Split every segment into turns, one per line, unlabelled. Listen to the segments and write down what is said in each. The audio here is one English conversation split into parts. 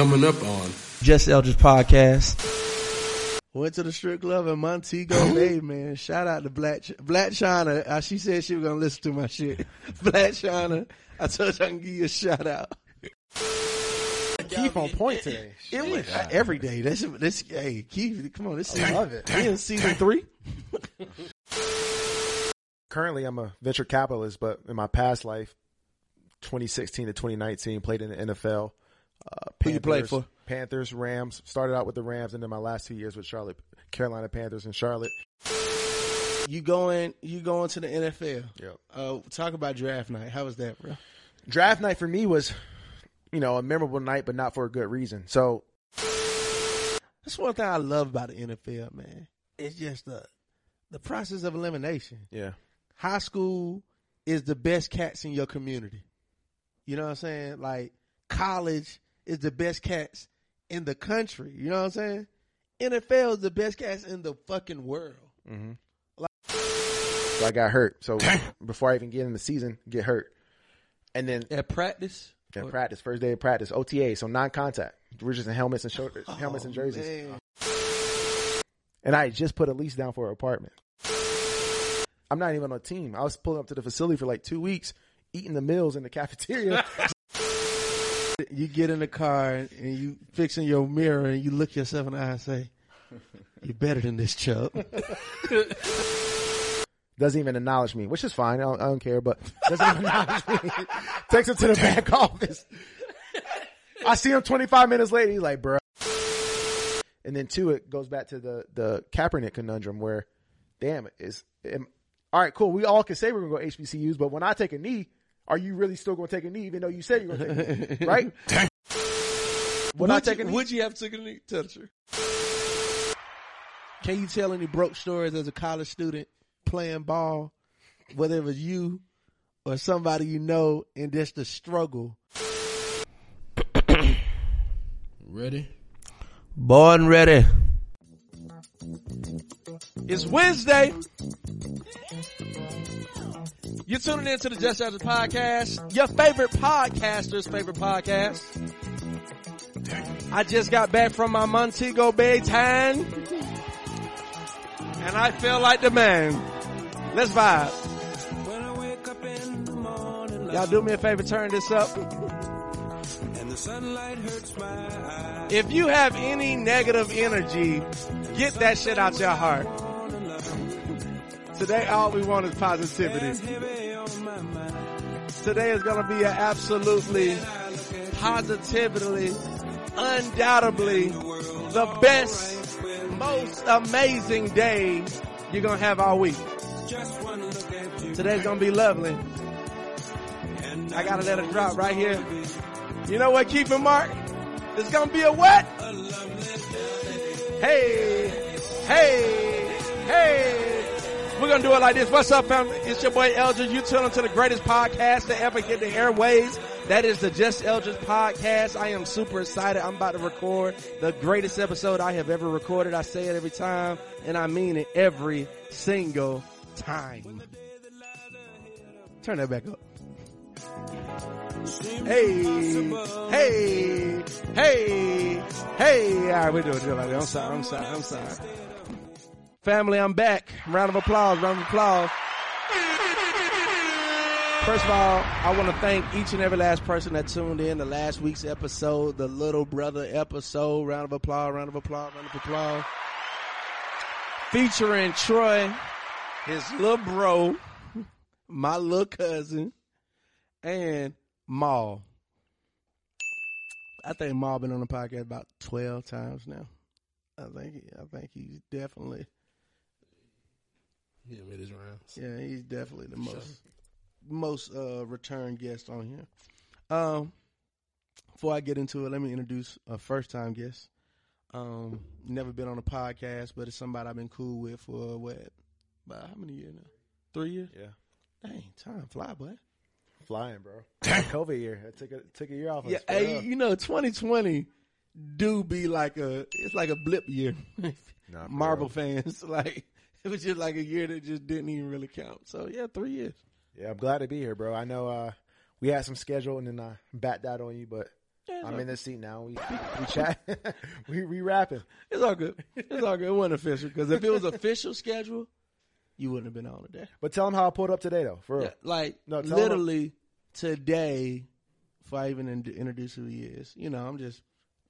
coming up on
Just Eldridge Podcast. Went to the strip club in Montego Bay, man. Shout out to Black Ch- Black China. Uh, she said she was gonna listen to my shit. Black China. I told you I can give you a shout out.
Keith on point today.
It was uh, every day. That's this. Hey, Keith, come on. This is
I love it.
we in season three.
Currently, I'm a venture capitalist, but in my past life, 2016 to 2019, played in the NFL. Uh,
Who you played for?
Panthers, Rams. Started out with the Rams, and then my last two years with Charlotte, Carolina Panthers, and Charlotte.
You going? You going to the NFL?
Yep.
Uh, talk about draft night. How was that, bro?
Draft night for me was, you know, a memorable night, but not for a good reason. So
That's one thing I love about the NFL, man. It's just the the process of elimination.
yeah,
High school is the best cats in your community. You know what I'm saying? Like college is the best cats in the country. You know what I'm saying? NFL is the best cats in the fucking world. Mm-hmm.
so I got hurt. So before I even get in the season, get hurt, and then
At practice,
at practice, first day of practice, OTA, so non-contact. We're just in helmets and shoulders, oh, helmets and jerseys.
man.
And I just put a lease down for an apartment. I'm not even on a team. I was pulling up to the facility for like two weeks, eating the meals in the cafeteria.
you get in the car and you fixing your mirror and you look yourself in the eye and say, "You're better than this, Chubb."
doesn't even acknowledge me, which is fine. I don't, I don't care, but doesn't even acknowledge me. Takes him to the back office. I see him 25 minutes later. He's like, bro. And then two, it goes back to the, the Kaepernick conundrum where, damn, is, all right, cool. We all can say we're going to go HBCUs, but when I take a knee, are you really still going to take a knee even though you said you're going to take a knee, right? When I
would,
take
you,
knee,
would you have taken a tell the truth? Can you tell any broke stories as a college student playing ball, whether it was you or somebody you know, and just the struggle?
ready.
Born ready. It's Wednesday. You're tuning in to the Just After Podcast, your favorite podcaster's favorite podcast. I just got back from my Montego Bay time, and I feel like the man. Let's vibe. Y'all do me a favor, turn this up. If you have any negative energy, get that shit out your heart. Today, all we want is positivity. Today is going to be an absolutely, positively, undoubtedly the best, most amazing day you're going to have all week. Today's going to be lovely. I got to let it drop right here. You know what, Keith and Mark? It's going to be a what? Hey, hey, hey. We're going to do it like this. What's up, family? It's your boy Elgin. You tuning to the greatest podcast to ever hit the airways. That is the Just Eldridge podcast. I am super excited. I'm about to record the greatest episode I have ever recorded. I say it every time, and I mean it every single time. Turn that back up. Hey, hey, hey, hey. All right, we're doing it. I'm sorry, I'm sorry, I'm sorry. Family, I'm back. Round of applause, round of applause. First of all, I want to thank each and every last person that tuned in to last week's episode, the little brother episode. Round of applause, round of applause, round of applause. Featuring Troy, his little bro, my little cousin, and Maul. I think Maul been on the podcast about twelve times now. I think I think he's definitely
Yeah, made his rounds.
yeah he's definitely the most most uh return guest on here. Um, before I get into it, let me introduce a first time guest. Um, never been on a podcast, but it's somebody I've been cool with for what? About how many years now? Three years.
yeah,
Dang, time fly, boy.
Flying, bro. COVID year. I took a, took a year off.
Yeah, hey, you know, 2020 do be like a it's like a blip year.
Nah,
Marvel fans like it was just like a year that just didn't even really count. So yeah, three years.
Yeah, I'm glad to be here, bro. I know uh, we had some schedule and then I backed out on you, but
Yeah,
I'm in the seat now. We we chat. we we rapping.
It's all good. It's all good. It wasn't official because if it was official schedule, you wouldn't have been on today.
But tell them how I pulled up today, though. For.
Yeah, like
No,
literally today, before I even in- introduce who he is, you know, I'm just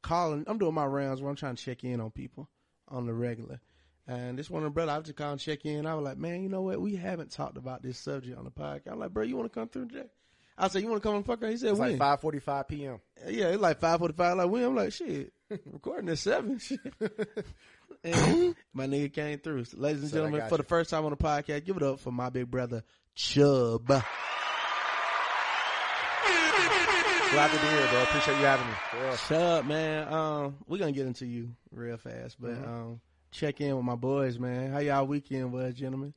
calling. I'm doing my rounds where I'm trying to check in on people on the regular. And this one of the brother, I was just calling check in. I was like, man, you know what? We haven't talked about this subject on the podcast. I'm like, bro, you want to come through today? I said, you want to come the podcast? He said,
It's
when?
like 5:45 p.m.
Yeah, it's like five forty five. Like when I'm like, shit, recording at seven. And my nigga came through. So, ladies and
So
gentlemen, for
you.
the first time on the podcast, give it up for my big brother Chubb.
Glad to be here, bro. Appreciate you having me. For real.
Chubb, man. Um, we're gonna get into you real fast, but
Mm-hmm.
um, check in with my boys, man. How y'all weekend was, gentlemen?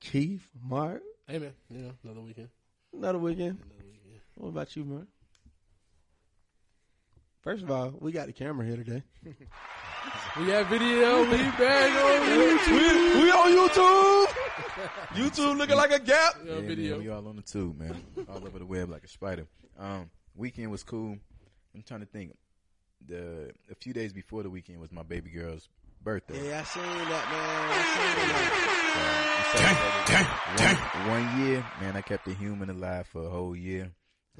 Keith, Mark,
Hey man, you know, another weekend.
another weekend.
Another weekend.
What about you, Mark? First of all, we got the camera here today.
We got video. We back on YouTube.
We, we on YouTube. YouTube looking like a gap.
We
Yeah,
video.
Man, we all on the tube, man. all over the web like a spider. Um, weekend was cool. I'm trying to think. The a few days before the weekend was my baby girl's birthday.
Yeah, I seen that, man. I seen that.
So we celebrated one, one year, man. I kept a human alive for a whole year.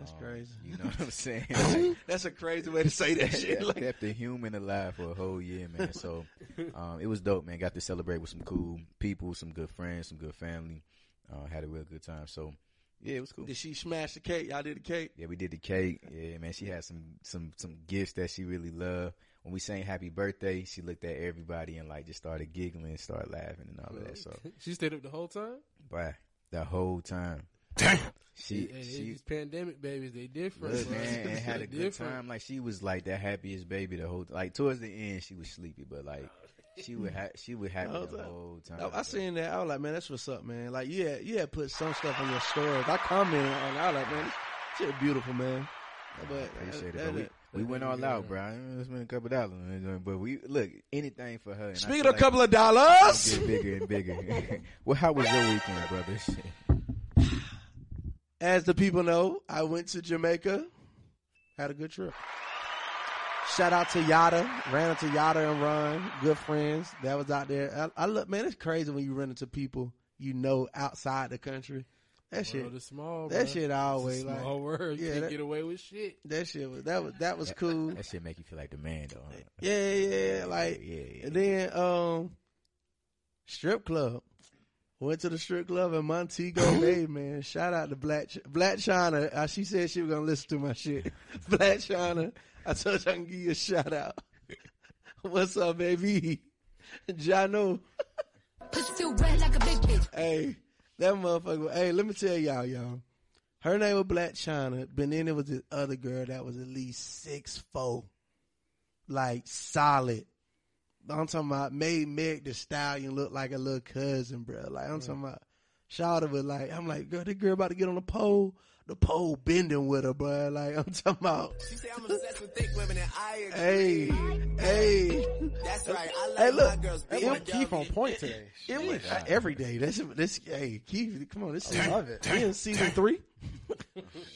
That's
Um,
crazy.
You know what I'm saying?
That's a crazy way to say that shit. Like,
kept a human alive for a whole year, man. So um, it was dope, man. Got to celebrate with some cool people, some good friends, some good family. Uh, had a real good time. So yeah, it was cool.
did she smash the cake? Y'all did the cake?
Yeah, we did the cake. Yeah, man, she had some some some gifts that she really loved. When we sang "Happy Birthday," she looked at everybody and like just started giggling, and started laughing, and all of that. So,
She stayed up the whole time.
bye, the whole time. She
Hey,
she
these pandemic babies, they different.
look, man, and had a good
different.
time. Like she was like the happiest baby the whole. Like towards the end, she was sleepy, but like she would ha- she would happy
Whole
the
time.
whole time.
I, I seen that. I was like, man, that's what's up, man. Like, you had, you had put some stuff on your stories. I commented on it. I was like, man, this shit beautiful, man. But uh,
Appreciate it.
that-
But we,
that-
we went all out, bro. I spent a couple dollars, but we look anything for her. and
Speaking of a couple of dollars,
getting bigger and bigger. well, how was your weekend, brother?
as the people know, I went to Jamaica, had a good trip. Shout out to Yada, ran into Yada and Ron, good friends. That was out there. I, I look, man, it's crazy when you run into people you know outside the country. That shit,
World is small.
that
bro.
shit always
It's a
like
small world. You
Yeah,
can't
that-
get away with shit.
that shit was that was that was cool.
That shit make you feel like the man, though. huh?
Yeah, yeah, like
yeah, yeah.
and then um strip club. Went to the strip club in Montego Bay, man. Shout out to Black Ch- Black China. Uh, she said she was gonna listen to my shit. Black China. I told you I can give you a shout out. What's up, baby? Jano.
Pussy feel wet like a big bitch.
Hey, that motherfucker. Hey, let me tell y'all, y'all. Her name was Black China, but then there was this other girl that was at least six four, like solid. I'm talking about made Meg the Stallion look like a little cousin, bro. Like I'm talking about. Shawty was like, I'm like, girl, this girl about to get on the pole. The pole bending with her, bro. Like I'm talking about.
She say I'm obsessed with thick women and I agree.
Hey, hey.
That's right. I like
Hey, look.
my girls
That
big
boy Keith on point today.
It was uh, every day. That's this. Hey, Keith, come on. This is
love it.
We in season three.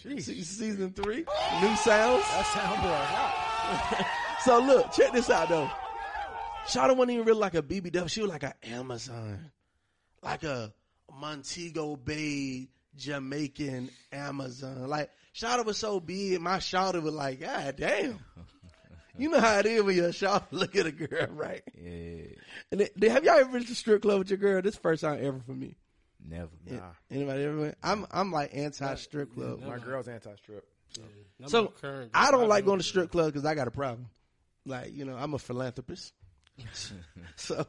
Season three. New sounds.
That sound boy. hot.
So look, check this out though. Shawty wasn't even really like a BBW. She was like an Amazon, like a Montego Bay Jamaican Amazon. Like Shawty was so big, my Shawty was like, God damn. You know how it is when you're a Shawty look at a girl, right?
Yeah,
And it, have y'all ever been to the strip club with your girl? This first time ever for me.
never.
Nah.
Anybody ever went? I'm I'm like anti strip club.
My girl's anti-strip.
Not
So
my current
I don't like going to strip club because I got a problem. Like you know, I'm a philanthropist, so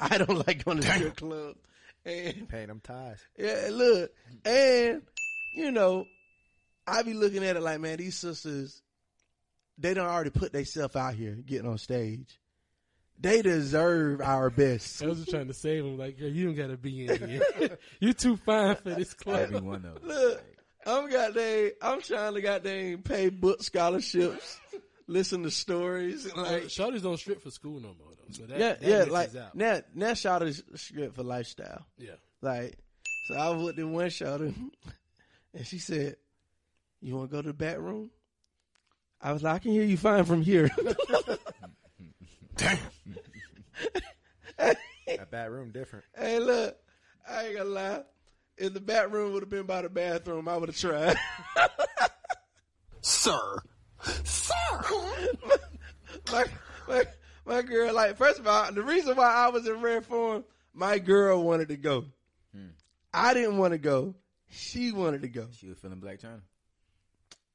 I don't like going to strip club. And
Paying them ties.
yeah, look, and you know, I be looking at it like, man, these sisters, they don't already put themselves out here getting on stage. They deserve our best.
I was just trying to save them. Like, girl, you don't gotta be in here. you too fine for this club.
Every one of them.
Look, I'm got they, I'm trying to goddamn pay book scholarships, listen to stories,
Like,
like
Shorties don't strip for school no more though. So that,
yeah,
that
yeah, like
out.
now, now shot is script for lifestyle.
yeah.
Like, so I was with the one shot and she said, "You want to go to the back room?" I was like, I can hear you fine from here.
That bad room different.
hey, look, I ain't gonna lie. If the back room would have been by the bathroom, I would have tried.
Sir.
my, my, my girl, like, first of all, the reason why I was in red form, my girl wanted to go. Hmm. I didn't want to go. She wanted to go.
She was feeling Black China.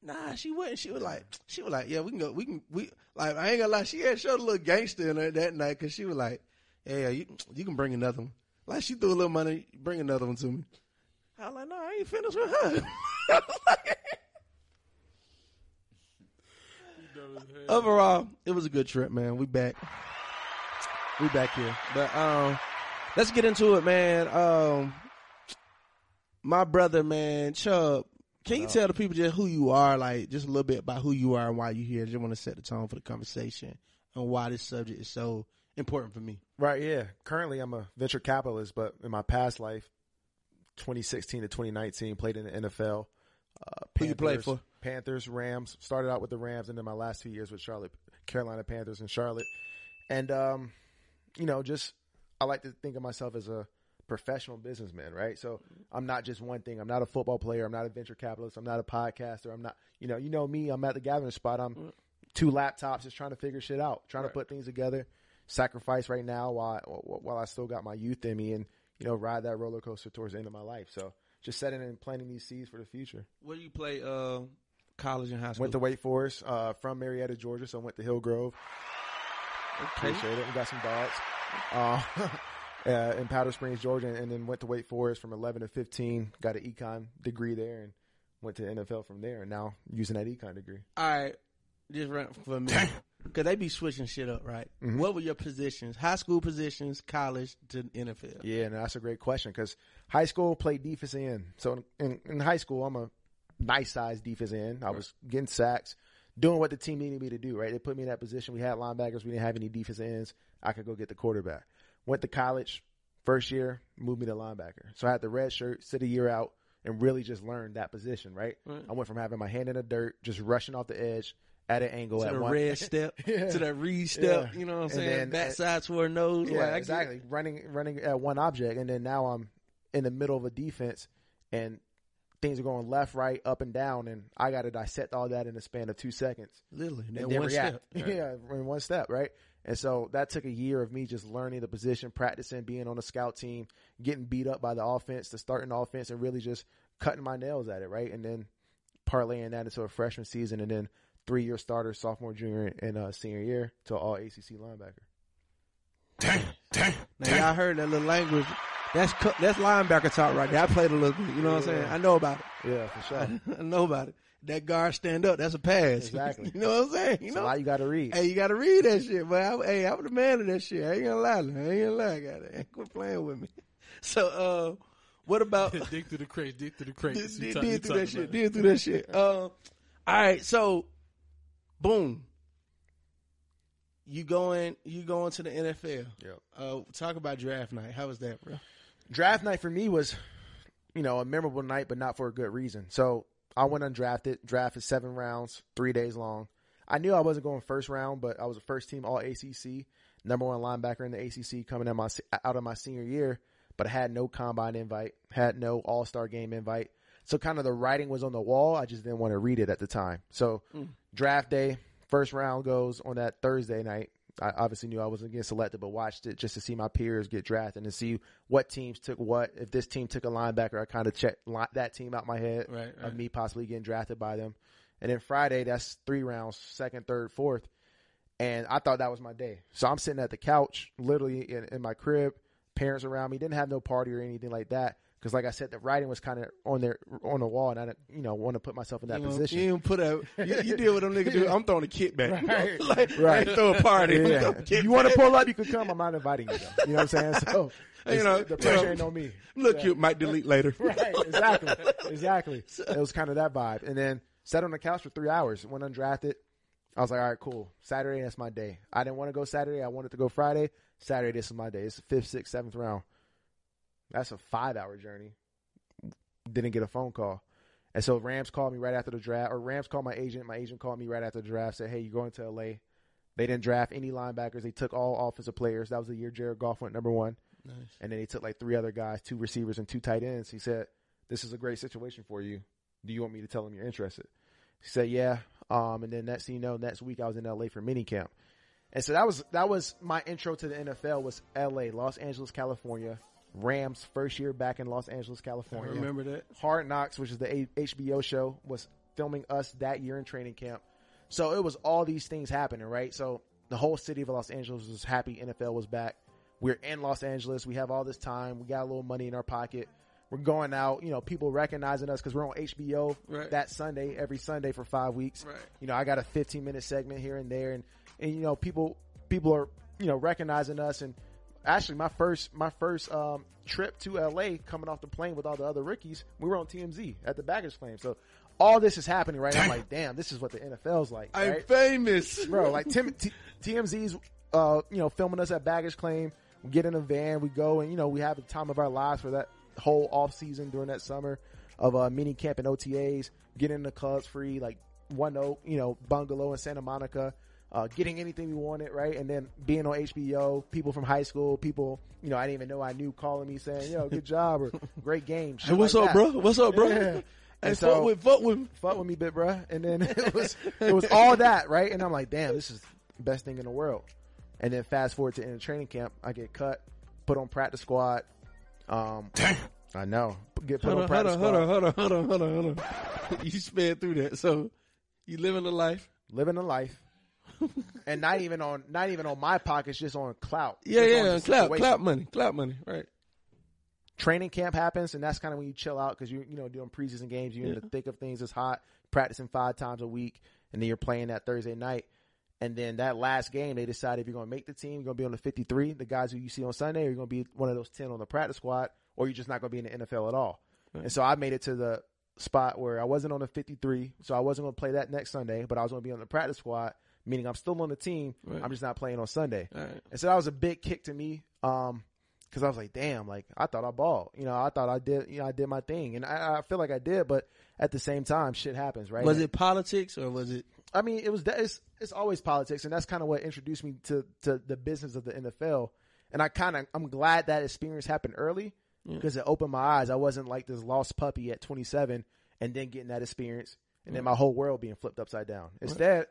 Nah, she wasn't. She was like, she was like, yeah, we can go. We can, we, like, I ain't gonna lie. She had showed a little gangster in her that night because she was like, yeah, you, you can bring another one. Like, she threw a little money, bring another one to me. I was like, no, I ain't finished with her. Overall, it was a good trip, man. We back. We back here. But um let's get into it, man. Um my brother, man, Chubb, can you tell the people just who you are, like just a little bit about who you are and why you're here? I just want to set the tone for the conversation and why this subject is so important for me.
Right, yeah. Currently, I'm a venture capitalist, but in my past life, 2016 to 2019, played in the NFL. Uh,
Who you played for?
Panthers, Rams. Started out with the Rams, and then my last two years with Charlotte, Carolina Panthers, and Charlotte. And um, you know, just I like to think of myself as a professional businessman, right? So I'm not just one thing. I'm not a football player. I'm not a venture capitalist. I'm not a podcaster. I'm not, you know, you know me. I'm at the gathering spot. I'm two laptops, just trying to figure shit out, trying to put things together. Sacrifice right now while while I still got my youth in me, and you know, ride that roller coaster towards the end of my life. So just setting and planting these seeds for the future.
Where do you play uh college and high school?
Went to Wake Forest uh, from Marietta, Georgia, so I went to Hillgrove.
okay.
Appreciate it. We got some dogs. Uh, uh, in Powder Springs, Georgia, and then went to Wake Forest from 11 to 15. Got an econ degree there, and went to NFL from there. And now using that econ degree.
All right, just run for me. Cause they be switching shit up, right?
Mm-hmm.
What were your positions? High school positions, college to NFL.
Yeah, and that's a great question because high school played defense end. So in, in high school, I'm a nice sized defense end. I was getting sacks, doing what the team needed me to do. Right, they put me in that position. We had linebackers. We didn't have any defense ends. I could go get the quarterback. Went to college, first year, moved me to linebacker. So I had the red shirt, sit a year out, and really just learned that position. Right, I went from having my hand in the dirt, just rushing off the edge at an angle
To
at
the
one.
red step,
Yeah.
to that read step.
Yeah.
You know what I'm
And
saying?
then-
Backside toward nose.
Yeah,
like,
exactly. Running, running at one object, and then now I'm in the middle of a defense, and things are going left, right, up, and down, and I got to dissect all that in the span of two seconds.
Literally, that
and then
one
react.
step.
Yeah, in one step, right? And so that took a year of me just learning the position, practicing, being on the scout team, getting beat up by the offense, to starting the offense, and really just cutting my nails at it, right? And then parlaying that into a freshman season, and then three year starter, sophomore, junior, and uh, senior year to all ACC linebacker.
Damn, Now y'all heard that little language. That's that's linebacker talk right there. I played a little bit. You know what I'm saying? I know about it.
Yeah, for sure.
I know about it. That guard stand up. That's a pass.
Exactly.
you know what I'm saying? You
It's
know.
lot you got to read.
Hey, you gotta read that shit, but I, hey, I'm the man of that shit. I ain't gonna lie. I ain't gonna lie. Got it. Quit playing with me. So, uh, what about
dig through the crates, dig through the crates.
did,
You
did,
talk- you
did through that shit.
about it.
Did through that shit. Uh, all right. So, boom. You going? You going to the NFL?
Yep.
Uh, talk about draft night. How was that, bro?
Draft night for me was, you know, a memorable night, but not for a good reason. So I went undrafted, drafted seven rounds, three days long. I knew I wasn't going first round, but I was a first team All ACC, number one linebacker in the ACC coming out, my, out of my senior year, but I had no combine invite, had no All Star game invite. So kind of the writing was on the wall. I just didn't want to read it at the time. So hmm. draft day, first round goes on that Thursday night. I obviously knew I wasn't getting selected, but watched it just to see my peers get drafted and to see what teams took what. If this team took a linebacker, I kind of checked that team out my head
Right, right.
of me possibly getting drafted by them. And then Friday, that's three rounds, second, third, fourth. And I thought that was my day. So I'm sitting at the couch, literally in, in my crib, parents around me. Didn't have no party or anything like that. Because, like I said, the writing was kind of on there on the wall, and I, didn't, you know, want to put myself in that
you
position.
You didn't put a. You, you did what them niggas do. I'm throwing a kit back.
Right.
like,
Right.
throw a party.
Yeah. You want to pull up, you can come. I'm not inviting you. Though. You know what I'm saying? So,
You know,
the pressure
you know,
ain't on me.
Look,
Yeah.
cute. Might delete later.
Right, exactly, exactly. It was kind of that vibe. And then sat on the couch for three hours. Went undrafted. I was like, all right, cool. Saturday, that's my day. I didn't want to go Saturday. I wanted to go Friday. Saturday, this is my day. It's the fifth, sixth, seventh round. That's a five hour journey. Didn't get a phone call. And so Rams called me right after the draft, or Rams called my agent. My agent called me right after the draft, said, "Hey, you're going to LA." They didn't draft any linebackers. They took all offensive players. That was the year Jared Goff went number one. And then they took like three other guys, two receivers and two tight ends. He said, "This is a great situation for you. Do you want me to tell him you're interested?" He said, "Yeah." Um, and then next thing you know, next week I was in LA for mini camp. And so that was that was my intro to the NFL was LA, Los Angeles, California. Rams first year back in Los Angeles,
I
California.
remember that.
Hard Knocks, which is the A- HBO show, was filming us that year in training camp. So it was all these things happening, right? So the whole city of Los Angeles was happy NFL was back. We're in Los Angeles. We have all this time. We got a little money in our pocket. We're going out, you know, people recognizing us because we're on HBO
Right.
that Sunday, every Sunday for five weeks.
Right.
You know, I got a 15 minute segment here and there and, and, you know, people, people are, you know, recognizing us and actually my first, my first, um, trip to LA coming off the plane with all the other rookies, we were on TMZ at the baggage claim. So all this is happening right now. I'm like, damn, this is what the NFL's like.
I'm
right?
famous.
bro. Like Tim, T, TMZ's, uh, you know, filming us at baggage claim. We get in a van, we go, and you know, we have the time of our lives for that whole off season during that summer of uh, mini camp and OTAs. Getting in the clubs free, like one oak, you know, bungalow in Santa Monica. Uh, getting anything we wanted, right? And then being on HBO, people from high school, people, you know, I didn't even know I knew calling me saying, yo, good job or great game.
Hey, what's up, bro? What's up, bro?
Yeah.
Hey,
And
fuck with, fuck with.
fuck with me, bit bruh. And then it was it was all that, right? And I'm like, damn, this is the best thing in the world. And then fast forward to in training camp, I get cut, put on practice squad. Um, I know, get put
Hold
on
on, hold on, hold on, hold on, hold on, hold on, hold on. you sped through that. So you living a life.
living a life, and not even on not even on my pockets, just on clout.
Yeah,
on
yeah.
the
Clap,
situation.
clap money, clap money. Right.
training camp happens, and that's kind of when you chill out because you you know doing preseason games. You're in the thick of things. It's hot, practicing five times a week, and then you're playing that Thursday night. And then that last game, they decide if you're going to make the team, you're going to be on the 53, the guys who you see on Sunday, or you're going to be one of those 10 on the practice squad, or you're just not going to be in the NFL at all. And so I made it to the spot where I wasn't on the 53, so I wasn't going to play that next Sunday, but I was going to be on the practice squad, meaning I'm still on the team.
Right.
I'm just not playing on Sunday.
Right.
And so that was a big kick to me. Um, cause I was like, damn, like I thought I balled, you know, I thought I did, you know, I did my thing and I, I feel like I did, but at the same time, shit happens, right?
Was it politics or was it?
I mean, it was, it's, it's always politics and that's kind of what introduced me to, to the business of the NFL. And I kind of, I'm glad that experience happened early because it opened my eyes. I wasn't like this lost puppy at 27 and then getting that experience and then my whole world being flipped upside down. Instead,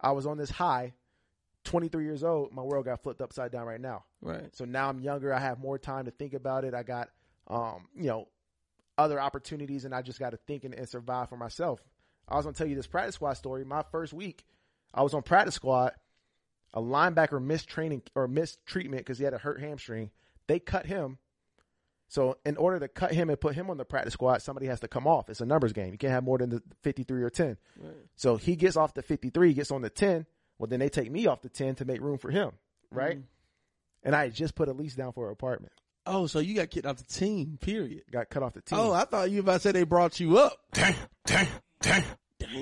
I was on this high, 23 years old. My world got flipped upside down right now.
Right.
So now I'm younger. I have more time to think about it. I got, um, you know, other opportunities and I just got to think and, and survive for myself. I was going to tell you this practice squad story. My first week, I was on practice squad. A linebacker missed training or missed treatment because he had a hurt hamstring. They cut him. So in order to cut him and put him on the practice squad, somebody has to come off. It's a numbers game. You can't have more than the 53 or 10. So he gets off the 53, gets on the 10. Well, then they take me off the 10 to make room for him. Right. Mm-hmm. And I just put a lease down for an apartment.
Oh, so you got kicked off the team. Period.
Got cut off the team.
Oh, I thought you were about to say they brought you up.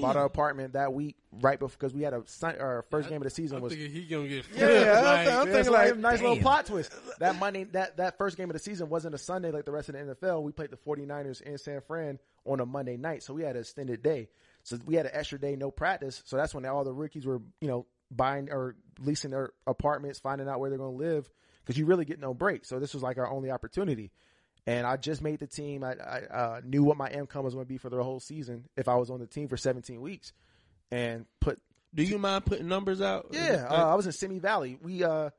Bought an apartment that week right before because we had a Sun- our first game of the season
I'm
was
he gonna get.
yeah, yeah,
like,
I'm,
I'm
thinking
thinking
like,
like,
a nice little plot twist. That Monday, that that first game of the season wasn't a Sunday like the rest of the NFL. We played the 49ers in San Fran on a Monday night, so we had an extended day. So we had an extra day, no practice. So that's when all the rookies were, you know, buying or leasing their apartments, finding out where they're going to live because you really get no break. So this was like our only opportunity. And I just made the team. I, I uh, knew what my income was going to be for the whole season if I was on the team for 17 weeks, and put
Do you mind putting numbers out?
yeah, uh, I was in Simi Valley. We uh,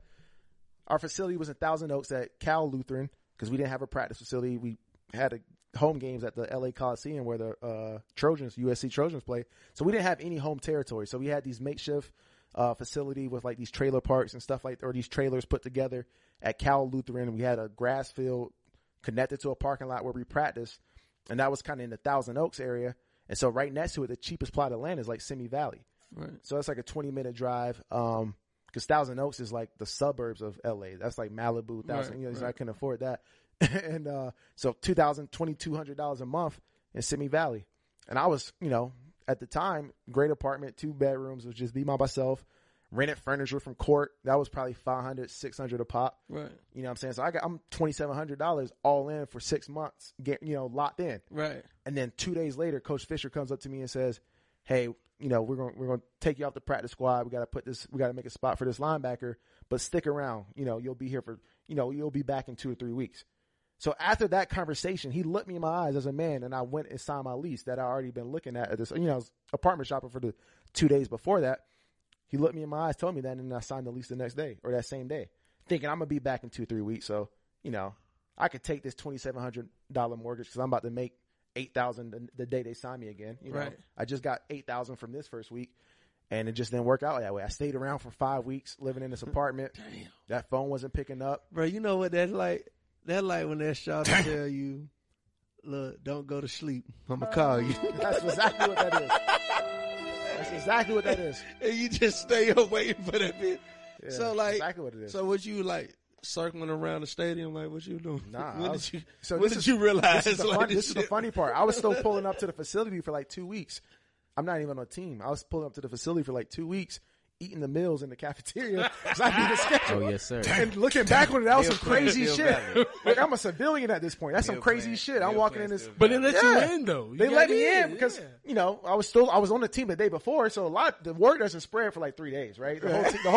our facility was in Thousand Oaks at Cal Lutheran because we didn't have a practice facility. We had a home games at the LA Coliseum where the uh, Trojans, USC Trojans, play. So we didn't have any home territory. So we had these makeshift uh, facility with like these trailer parks and stuff like, or these trailers put together at Cal Lutheran. We had a grass field connected to a parking lot where we practiced, and that was kind of in the Thousand Oaks area. And so right next to it, the cheapest plot of land is like Simi Valley.
Right.
So that's like a 20 minute drive. Um, cause Thousand Oaks is like the suburbs of LA. That's like Malibu, thousand,
Right,
you know, so I can afford that. and, uh, so 2000, $2,200 a month in Simi Valley. And I was, you know, at the time, great apartment, two bedrooms, was just be by myself. Rented furniture from CORT. That was probably 500, 600 a pop.
Right.
You know what I'm saying? So I got, I'm $2,700 all in for six months, get, you know, locked in.
Right.
And then two days later, Coach Fisher comes up to me and says, "Hey, you know, we're going we're going to take you off the practice squad. We got to put this. We got to make a spot for this linebacker, but stick around. You know, you'll be here for. You know, you'll be back in two or three weeks." So after that conversation, he looked me in my eyes as a man, and I went and signed my lease that I already been looking at at this. You know, apartment shopping for the two days before that. He looked me in my eyes, told me that, and then I signed the lease the next day or that same day, thinking I'm gonna be back in two three weeks. So you know, I could take this twenty seven hundred dollar mortgage because I'm about to make eight thousand the, day they sign me again. You know,
Right.
I just got eight thousand from this first week, and it just didn't work out that way. I stayed around for five weeks living in this apartment. Damn, that phone wasn't picking up.
Bro, you know what that's like? That's like when that shot tell you, look, don't go to sleep. I'm to call you.
That's exactly what that is. Exactly what that is.
and you just stay up waiting for that bitch.
Yeah,
so like,
exactly what it is.
So what you like circling around the stadium? Like what you doing?
Nah,
when
was-
did you?
so
when
this
did
is-
you realize?
this is, the,
like,
fun, this is the funny part. I was still pulling up to the facility for like two weeks. I'm not even on a team. I was pulling up to the facility for like two weeks, eating the meals in the cafeteria because I need a schedule.
Oh yes, sir.
And looking back on it, that was some crazy
still
shit.
valid.
Like I'm a civilian at this point. That's some crazy
playing,
shit. I'm
still
walking
playing,
in this.
But they let
Yeah.
you in though. You
They let me in because
yeah.
you know I was still I was on the team the day before, so a lot the word doesn't spread for like three days, right? The whole te- the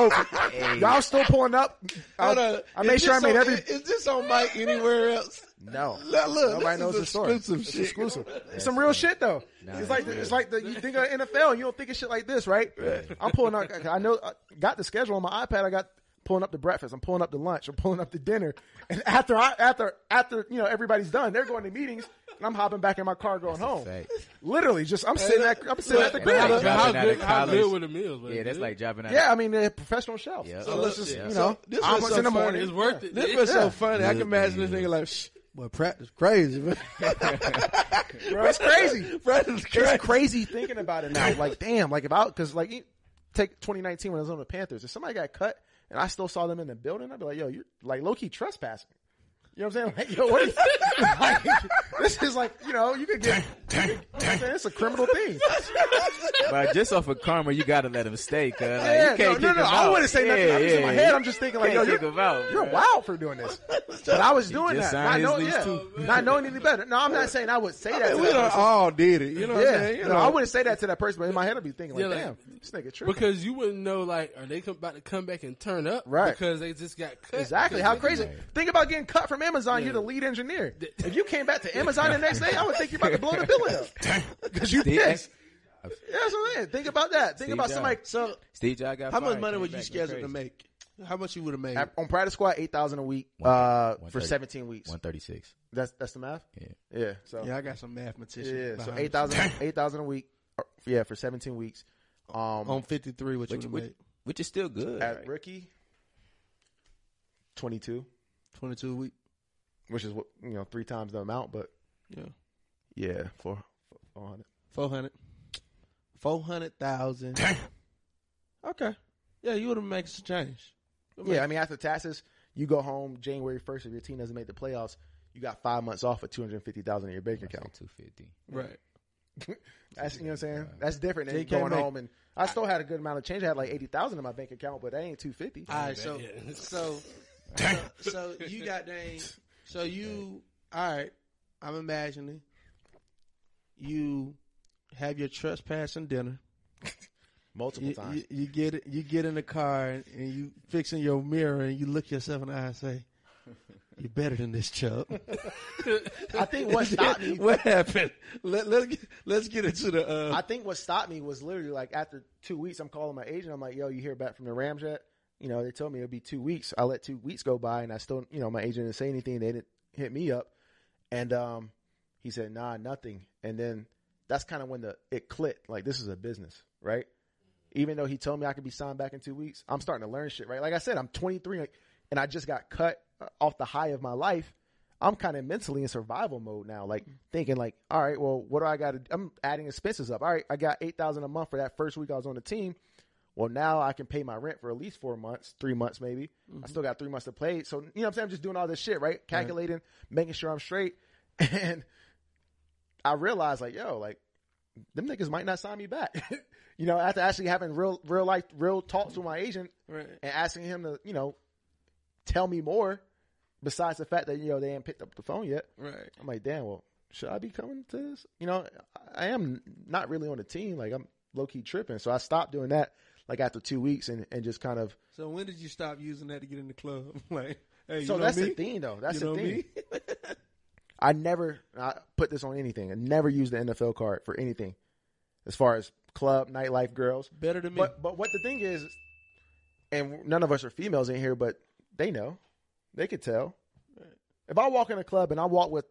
whole y'all still pulling up. I,
Hold on.
I made sure I made
on-
every
Is this on mic anywhere else?
No.
Look, look,
Nobody
this
knows
is
the story.
exclusive
It's
shit.
exclusive. It's some real shit though. it's like the, it's like the, you think of NFL, you don't think of shit like this, right? I'm pulling up. I know. I got the schedule on my iPad. I got pulling up the breakfast. I'm pulling up the lunch. I'm pulling up the dinner. And after I, after after you know everybody's done, they're going to meetings, and I'm hopping back in my car going home.
fact.
Literally, just I'm sitting at I'm sitting at the
That's
crib.
like
How, how good? How
college.
good were the meals? Was
Yeah,
it
that's
good?
like dropping out.
Yeah, I mean they're professional chefs.
Yeah.
So
So
let's just
yeah.
you
So
know
this was so
in the morning.
It's worth it.
This was so
Yeah.
funny. I can imagine this nigga like, Shh, boy, practice crazy, man.
Bro, it's crazy.
practice crazy.
It's crazy thinking about it now. Like, damn, like if I, cause like, take 2019 when I was on the Panthers, if somebody got cut and I still saw them in the building, I'd be like, yo, you're like low key trespassing. You know what I'm saying? Like, yo, what are you, like, this is like, you know, you could get, you know what It's a criminal thing.
But just off of karma, you gotta let him stay, cuz like,
yeah,
you can't
no, no,
kick
no,
him
I
out.
wouldn't say nothing.
Yeah,
I'm just in my head, I'm just thinking like, yo, you're,
out,
you're wild for doing this. But I was doing that.
signed
Not,
his
knowing,
lease
yeah,
too.
not knowing any better. No, I'm not saying I would say that to
we
that
done
person.
all did it. You know what I'm
Yeah,
saying? You
no,
know,
I wouldn't say that to that person, but in my head I'd be thinking like,
Yeah, like-
damn, this nigga tripping.
Because you wouldn't know, like, are they about to come back and turn up?
Right.
Because they just got cut.
Exactly. How crazy. Think about getting cut from Amazon. You're the lead engineer. If you came back to Amazon the next day, I would think you're about to blow the building up. Because you pissed. Yeah, that's what I'm saying. Think about that. Think
Steve
about
Jobs.
somebody
so
Steve Jobs got
how much money
came
were you
back,
scheduled to make? How much you would have made?
at- on practice squad, 8000 a week uh, for 17 weeks.
One thirty six.
That's that's the math?
Yeah.
Yeah. So,
yeah, I got some mathematicians.
yeah. So
behind
8000 8000 a week. or- Yeah, for 17 weeks. Um,
on 53, what you
Which, which,
made?
which is still good.
at
right?
rookie, 22,
22 a week.
Which is what, you know, three times the amount, but
Yeah,
yeah, for 400.
400. 400,000. Okay. Yeah, you would have made some change.
Yeah, I mean, after taxes, you go home January 1st. If your team doesn't make the playoffs, you got five months off of 250000 in your bank account.
Two fifty.
Right.
That's, you know what I'm saying? That's different
They
than
can't
going
make-
home. And I still had a good amount of change. I had like 80000 in my bank account, but that ain't 250
All right, so, so, so, so you got dang, so you, all right, I'm imagining you have your trespassing dinner.
Multiple
You,
times.
you, you get it, you get in the car and, and you fixing your mirror and you look yourself in the eye and say, "You're better than this, Chubb."
I think what stopped me
what happened? Let, let's get, let's get into the. Uh,
I think what stopped me was literally like after two weeks, I'm calling my agent. I'm like, "Yo, you hear back from the Rams yet?" You know, they told me it'd be two weeks. I let two weeks go by, and I still, you know, my agent didn't say anything. They didn't hit me up, and um, he said, "Nah, nothing." And then that's kind of when the it clicked. Like this is a business, right? Even though he told me I could be signed back in two weeks, I'm starting to learn shit, right? Like I said, I'm 23, and I just got cut uh, off the high of my life. I'm kind of mentally in survival mode now, like thinking like, all right, well, what do I got to? I'm adding expenses up. All right, I got eight thousand a month for that first week I was on the team. Well, now I can pay my rent for at least four months, three months maybe. I mm-hmm. still got three months to play. So you know what I'm saying? I'm just doing all this shit, right? Calculating, making sure I'm straight, and I realized like, yo, like them niggas might not sign me back. you know, after actually having real, real life, real talks with my agent
Right.
and asking him to, you know, tell me more besides the fact that, you know, they ain't picked up the phone yet.
Right.
I'm like, damn, well, should I be coming to this? You know, I am not really on the team. Like I'm low key tripping. So I stopped doing that like after two weeks and, and just kind of,
So when did you stop using that to get in the club? like, hey, you
so that's
me?
the thing though. That's
you
the thing. I never I put this on anything. I never used the NFL card for anything, as far as club, nightlife, girls.
Better than me.
But but what the thing is, and none of us are females in here, but they know, they could tell. If I walk in a club and I walk with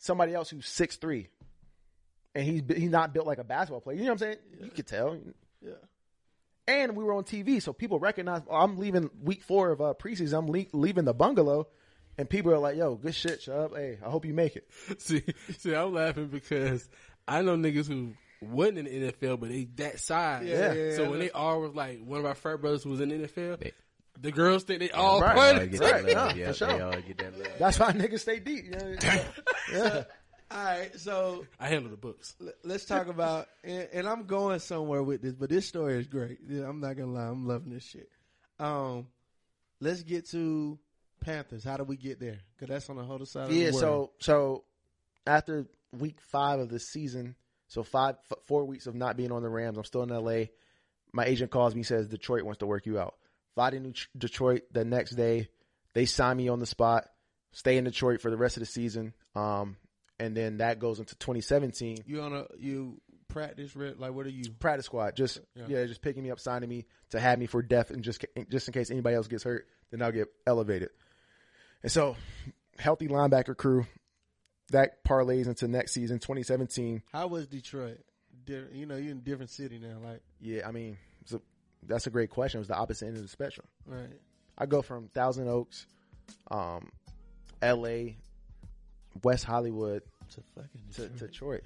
somebody else who's six three, and he's he's not built like a basketball player, you know what I'm saying? You could tell.
yeah.
And we were on TV, so people recognize. Oh, I'm leaving week four of uh, preseason. I'm le- leaving the bungalow, and people are like, "Yo, good shit, Chubb. Hey, I hope you make it."
see, see, I'm laughing because I know niggas who wasn't in the NFL, but they that size.
Yeah, yeah,
so when they all was like, one of our frat brothers who was in the NFL, the girls think they all
Right.
They all
played.
get
Right,
that love. yeah,
for sure.
they all get that love.
That's why niggas stay deep. You know? yeah.
All right. So
I handle the books.
l- let's talk about, and, and I'm going somewhere with this, but this story is great. Yeah, I'm not gonna lie, I'm loving this shit. Um, let's get to Panthers. How do we get there? Because that's on the other side of
Yeah.
the world.
So so after week five of the season, so five f- four weeks of not being on the Rams, I'm still in L.A. My agent calls me says Detroit wants to work you out. Fly to New- Detroit the next day. They sign me on the spot. Stay in Detroit for the rest of the season. Um, and then that goes into 2017.
you on a you practice? Like what are you?
practice squad. Just
Yeah.
yeah. just picking me up, signing me to have me for depth, and just just in case anybody else gets hurt, then I'll get elevated. And so, healthy linebacker crew that parlays into next season, 2017.
How was Detroit? You know, you're in a different city now. Like
Yeah, I mean, it's a, that's a great question. It was the opposite end of the spectrum.
right.
I go from Thousand Oaks, um, L.A., West Hollywood
To fucking
to,
Detroit.
to Detroit.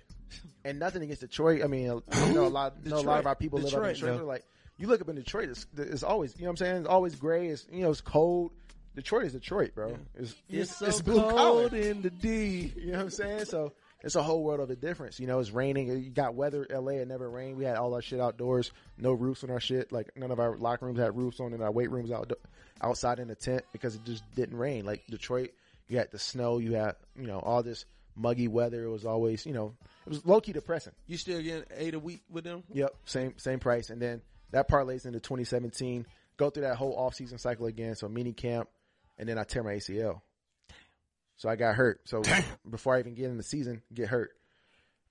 And nothing against Detroit. I mean, you know, a lot, know a lot of our people live up in
Detroit,
Detroit. like, you look up in Detroit, it's, it's always, you know what I'm saying? It's always gray. It's, you know, it's cold. Detroit is Detroit, bro. It's,
It's,
it's,
so
it's blue
cold
collar.
in the D.
You know what I'm saying? So it's a whole world of a difference. You know, it's raining. You got weather. LA, it never rained. We had all our shit outdoors. No roofs on our shit. Like none of our locker rooms had roofs on, and our weight rooms out outside in a tent because it just didn't rain. Like Detroit, you had the snow. You had you know all this muggy weather. It was always you know it was low key depressing.
You still getting eight a week with them?
Yep, same same price, and then that parlays into 2017. Go through that whole off season cycle again. So mini camp, and then I tear my ACL. So I got hurt. So before I even get in the season, get hurt,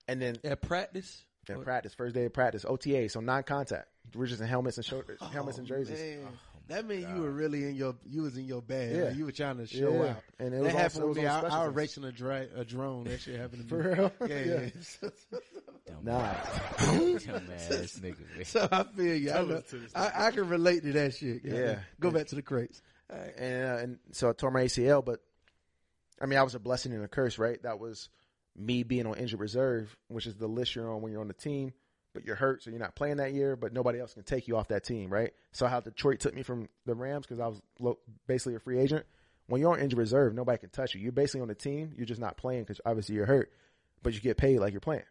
and then
At practice?
in practice, first day of practice, OTA, so non-contact. We're just in helmets and shoulders, oh, helmets and jerseys.
Man, that meant you were really in your you was in your bag.
Yeah.
Like, you were trying to show
Yeah.
out.
And it
that
was
happened
also- it
with
was
me. I, I was racing a, dra- a drone. That shit happened to me.
For real?
Yeah,
Yeah.
yeah.
Nah,
Dumbass nigga,
so I feel you. I, know,
us to this
I, I can relate to that shit.
Yeah.
Go back to the crates.
and uh, and so I tore my ACL, but I mean, I was a blessing and a curse, right? That was me being on injured reserve, which is the list you're on when you're on the team, but you're hurt, so you're not playing that year, but nobody else can take you off that team, right? So how Detroit took me from the Rams because I was lo- basically a free agent. When you're on injured reserve, nobody can touch you. You're basically on the team. You're just not playing because obviously you're hurt, but you get paid like you're playing.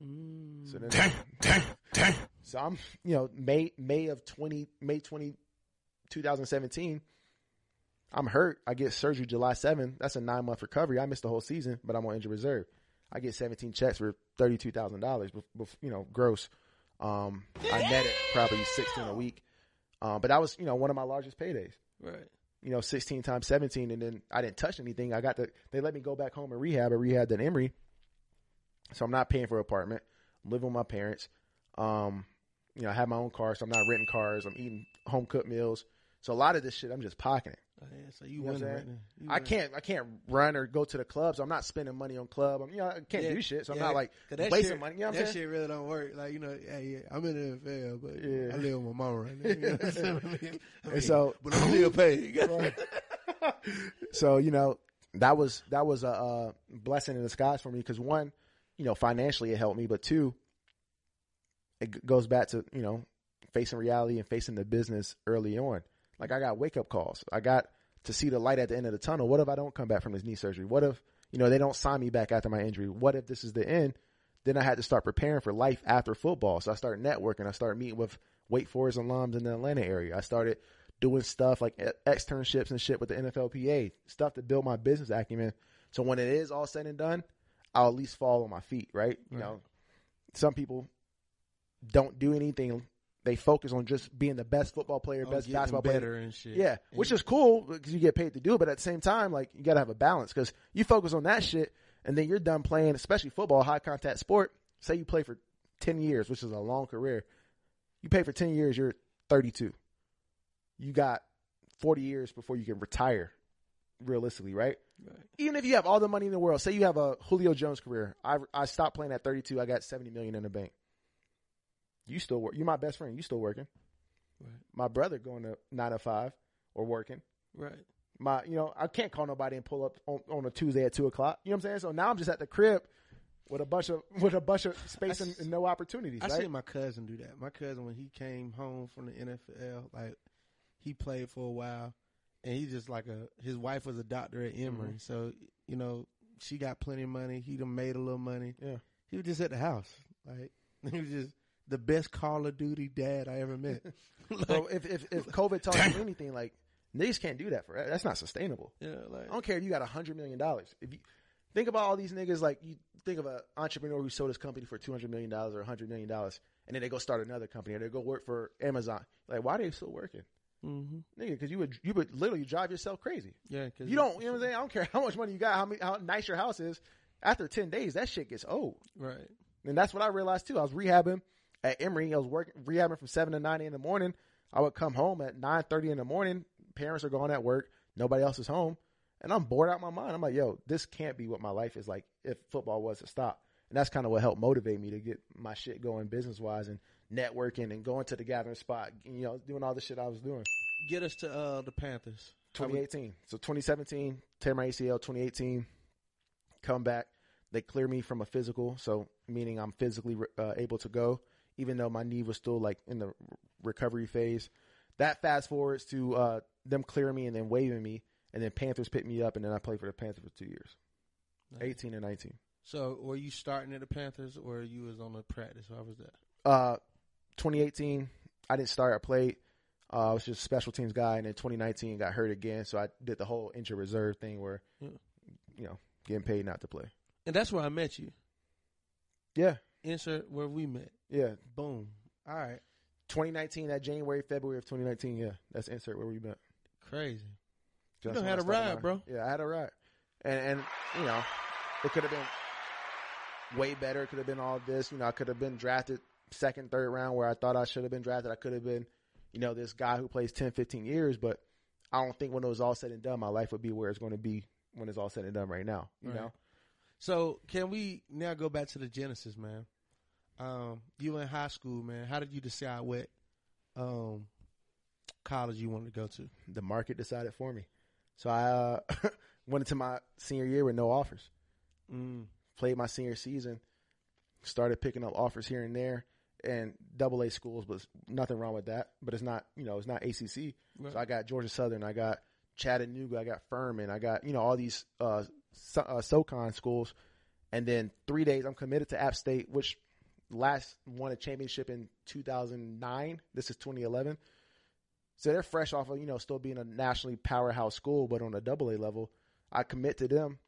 Mm. So then, so I'm, you know, May May of twenty May 20, 2017. I'm hurt. I get surgery July 7th. That's a nine month recovery. I missed the whole season, but I'm on injured reserve. I get 17 checks for thirty two thousand dollars, you know, gross. Um, I net it probably 16 a week, um, but that was you know one of my largest paydays.
Right.
You know, 16 times 17, and then I didn't touch anything. I got the they let me go back home and rehab. I rehabbed at Emory, so I'm not paying for an apartment. I'm living with my parents. Um, you know, I have my own car, so I'm not renting cars. I'm eating home cooked meals. So a lot of this shit, I'm just pocketing.
Yeah, so you,
You know
winning right now. You
I can't, I can't run or go to the clubs. I'm not spending money on club. I'm, you know, I can't
Yeah,
do shit. So I'm not like wasting
shit-
money. You know what
that
I'm saying?
shit really don't work. Like you know, yeah, yeah, I'm in the NFL, but
Yeah.
I live with my mama right now. You know what? I mean, I mean,
so-
but I'm still paid.
so you know that was that was a, a blessing in disguise for me because one, you know, financially it helped me, but two, it goes back to you know facing reality and facing the business early on. Like I got wake up calls. I got to see the light at the end of the tunnel. What if I don't come back from this knee surgery? What if you know they don't sign me back after my injury? What if this is the end? then I had to start preparing for life after football. So I started networking. I started meeting with Wake Forest alums in the Atlanta area. I started doing stuff like externships and shit with the NFLPA, stuff to build my business acumen. So when it is all said and done, I'll at least fall on my feet, right? You know, some people don't do anything. They focus on just being the best football player,
Oh,
best basketball player.
better and shit.
Yeah, which is cool because you get paid to do it, but at the same time, like you gotta have a balance because you focus on that shit and then you're done playing, especially football, high contact sport. Say you play for ten years, which is a long career. You pay for ten years, you're 32. You got 40 years before you can retire, realistically, right? Even if you have all the money in the world, say you have a Julio Jones career. I I stopped playing at 32. I got 70 million in the bank. You still work. You're my best friend. You still working?
Right.
My brother going to nine to five or working
Right.
my you know I can't call nobody and pull up on, on a Tuesday at two o'clock. You know what I'm saying? So now I'm just at the crib with a bunch of with a bunch of space and, and no opportunities.
I
right?
seen my cousin do that. My cousin when he came home from the NFL, like he played for a while, and he just like a his wife was a doctor at Emory,
Mm-hmm.
so you know she got plenty of money. He done made a little money.
Yeah.
he was just at the house, like he was just the best Call of Duty dad I ever met. like,
so if if if COVID taught me anything, like niggas can't do that forever. That's not sustainable.
yeah, like
I don't care if you got a hundred million dollars. If you think about all these niggas, like you think of an entrepreneur who sold his company for two hundred million dollars or a hundred million dollars, and then they go start another company or they go work for Amazon. Like, why are they still working,
hmm
nigga? Because you would you would literally drive yourself crazy.
yeah, cause
You don't, you know what I'm saying? I don't care how much money you got, how many, how nice your house is. After ten days, that shit gets old,
right.
and that's what I realized too. I was rehabbing at Emory. I was working rehabbing from seven to nine in the morning. I would come home at nine thirty in the morning. Parents are gone at work. Nobody else is home, and I'm bored out my mind. I'm like, yo, this can't be what my life is like if football was to stop. And that's kind of what helped motivate me to get my shit going business wise and networking and going to the gathering spot. You know, doing all the shit I was doing.
Get us to uh, the Panthers.
2018. So 2017, tear my ACL. 2018, come back. They clear me from a physical, so meaning I'm physically uh, able to go, even though my knee was still like in the recovery phase. That fast forwards to uh, them clearing me and then waving me, and then Panthers picked me up, and then I played for the Panthers for two years, 18 and 19.
So, were you starting at the Panthers, or you was on the practice? How was that?
Uh, 2018, I didn't start. I played. Uh, I was just a special teams guy, and then 2019 got hurt again, so I did the whole injury reserve thing where,
Yeah.
you know, getting paid not to play.
And that's where I met you.
Yeah,
Insert where we met.
yeah.
Boom. All right.
2019, that January, February of 2019. Yeah, that's insert where we met.
Crazy. You done had a ride, bro.
Yeah, I had a ride, and and you know, it could have been way better. It could have been all this. You know, I could have been drafted second, third round where I thought I should have been drafted. I could have been, you know, this guy who plays 10, 15 years. But I don't think when it was all said and done, my life would be where it's going to be when it's all said and done right now. You
Right.
know,
So, can we now go back to the genesis, man? Um, you in high school, man. How did you decide what um, college you wanted to go to?
the market decided for me. So I uh, went into my senior year with no offers.
Mm.
played my senior season, started picking up offers here and there, and double A schools, but nothing wrong with that. But it's not, you know, it's not ACC.
Right.
So I got Georgia Southern, I got Chattanooga, I got Furman, I got you know all these uh, so, uh SoCon schools, and then three days I'm committed to App State, which last won a championship in 2009. This is 2011. So they're fresh off of, you know, still being a nationally powerhouse school, but on a double A level. I commit to them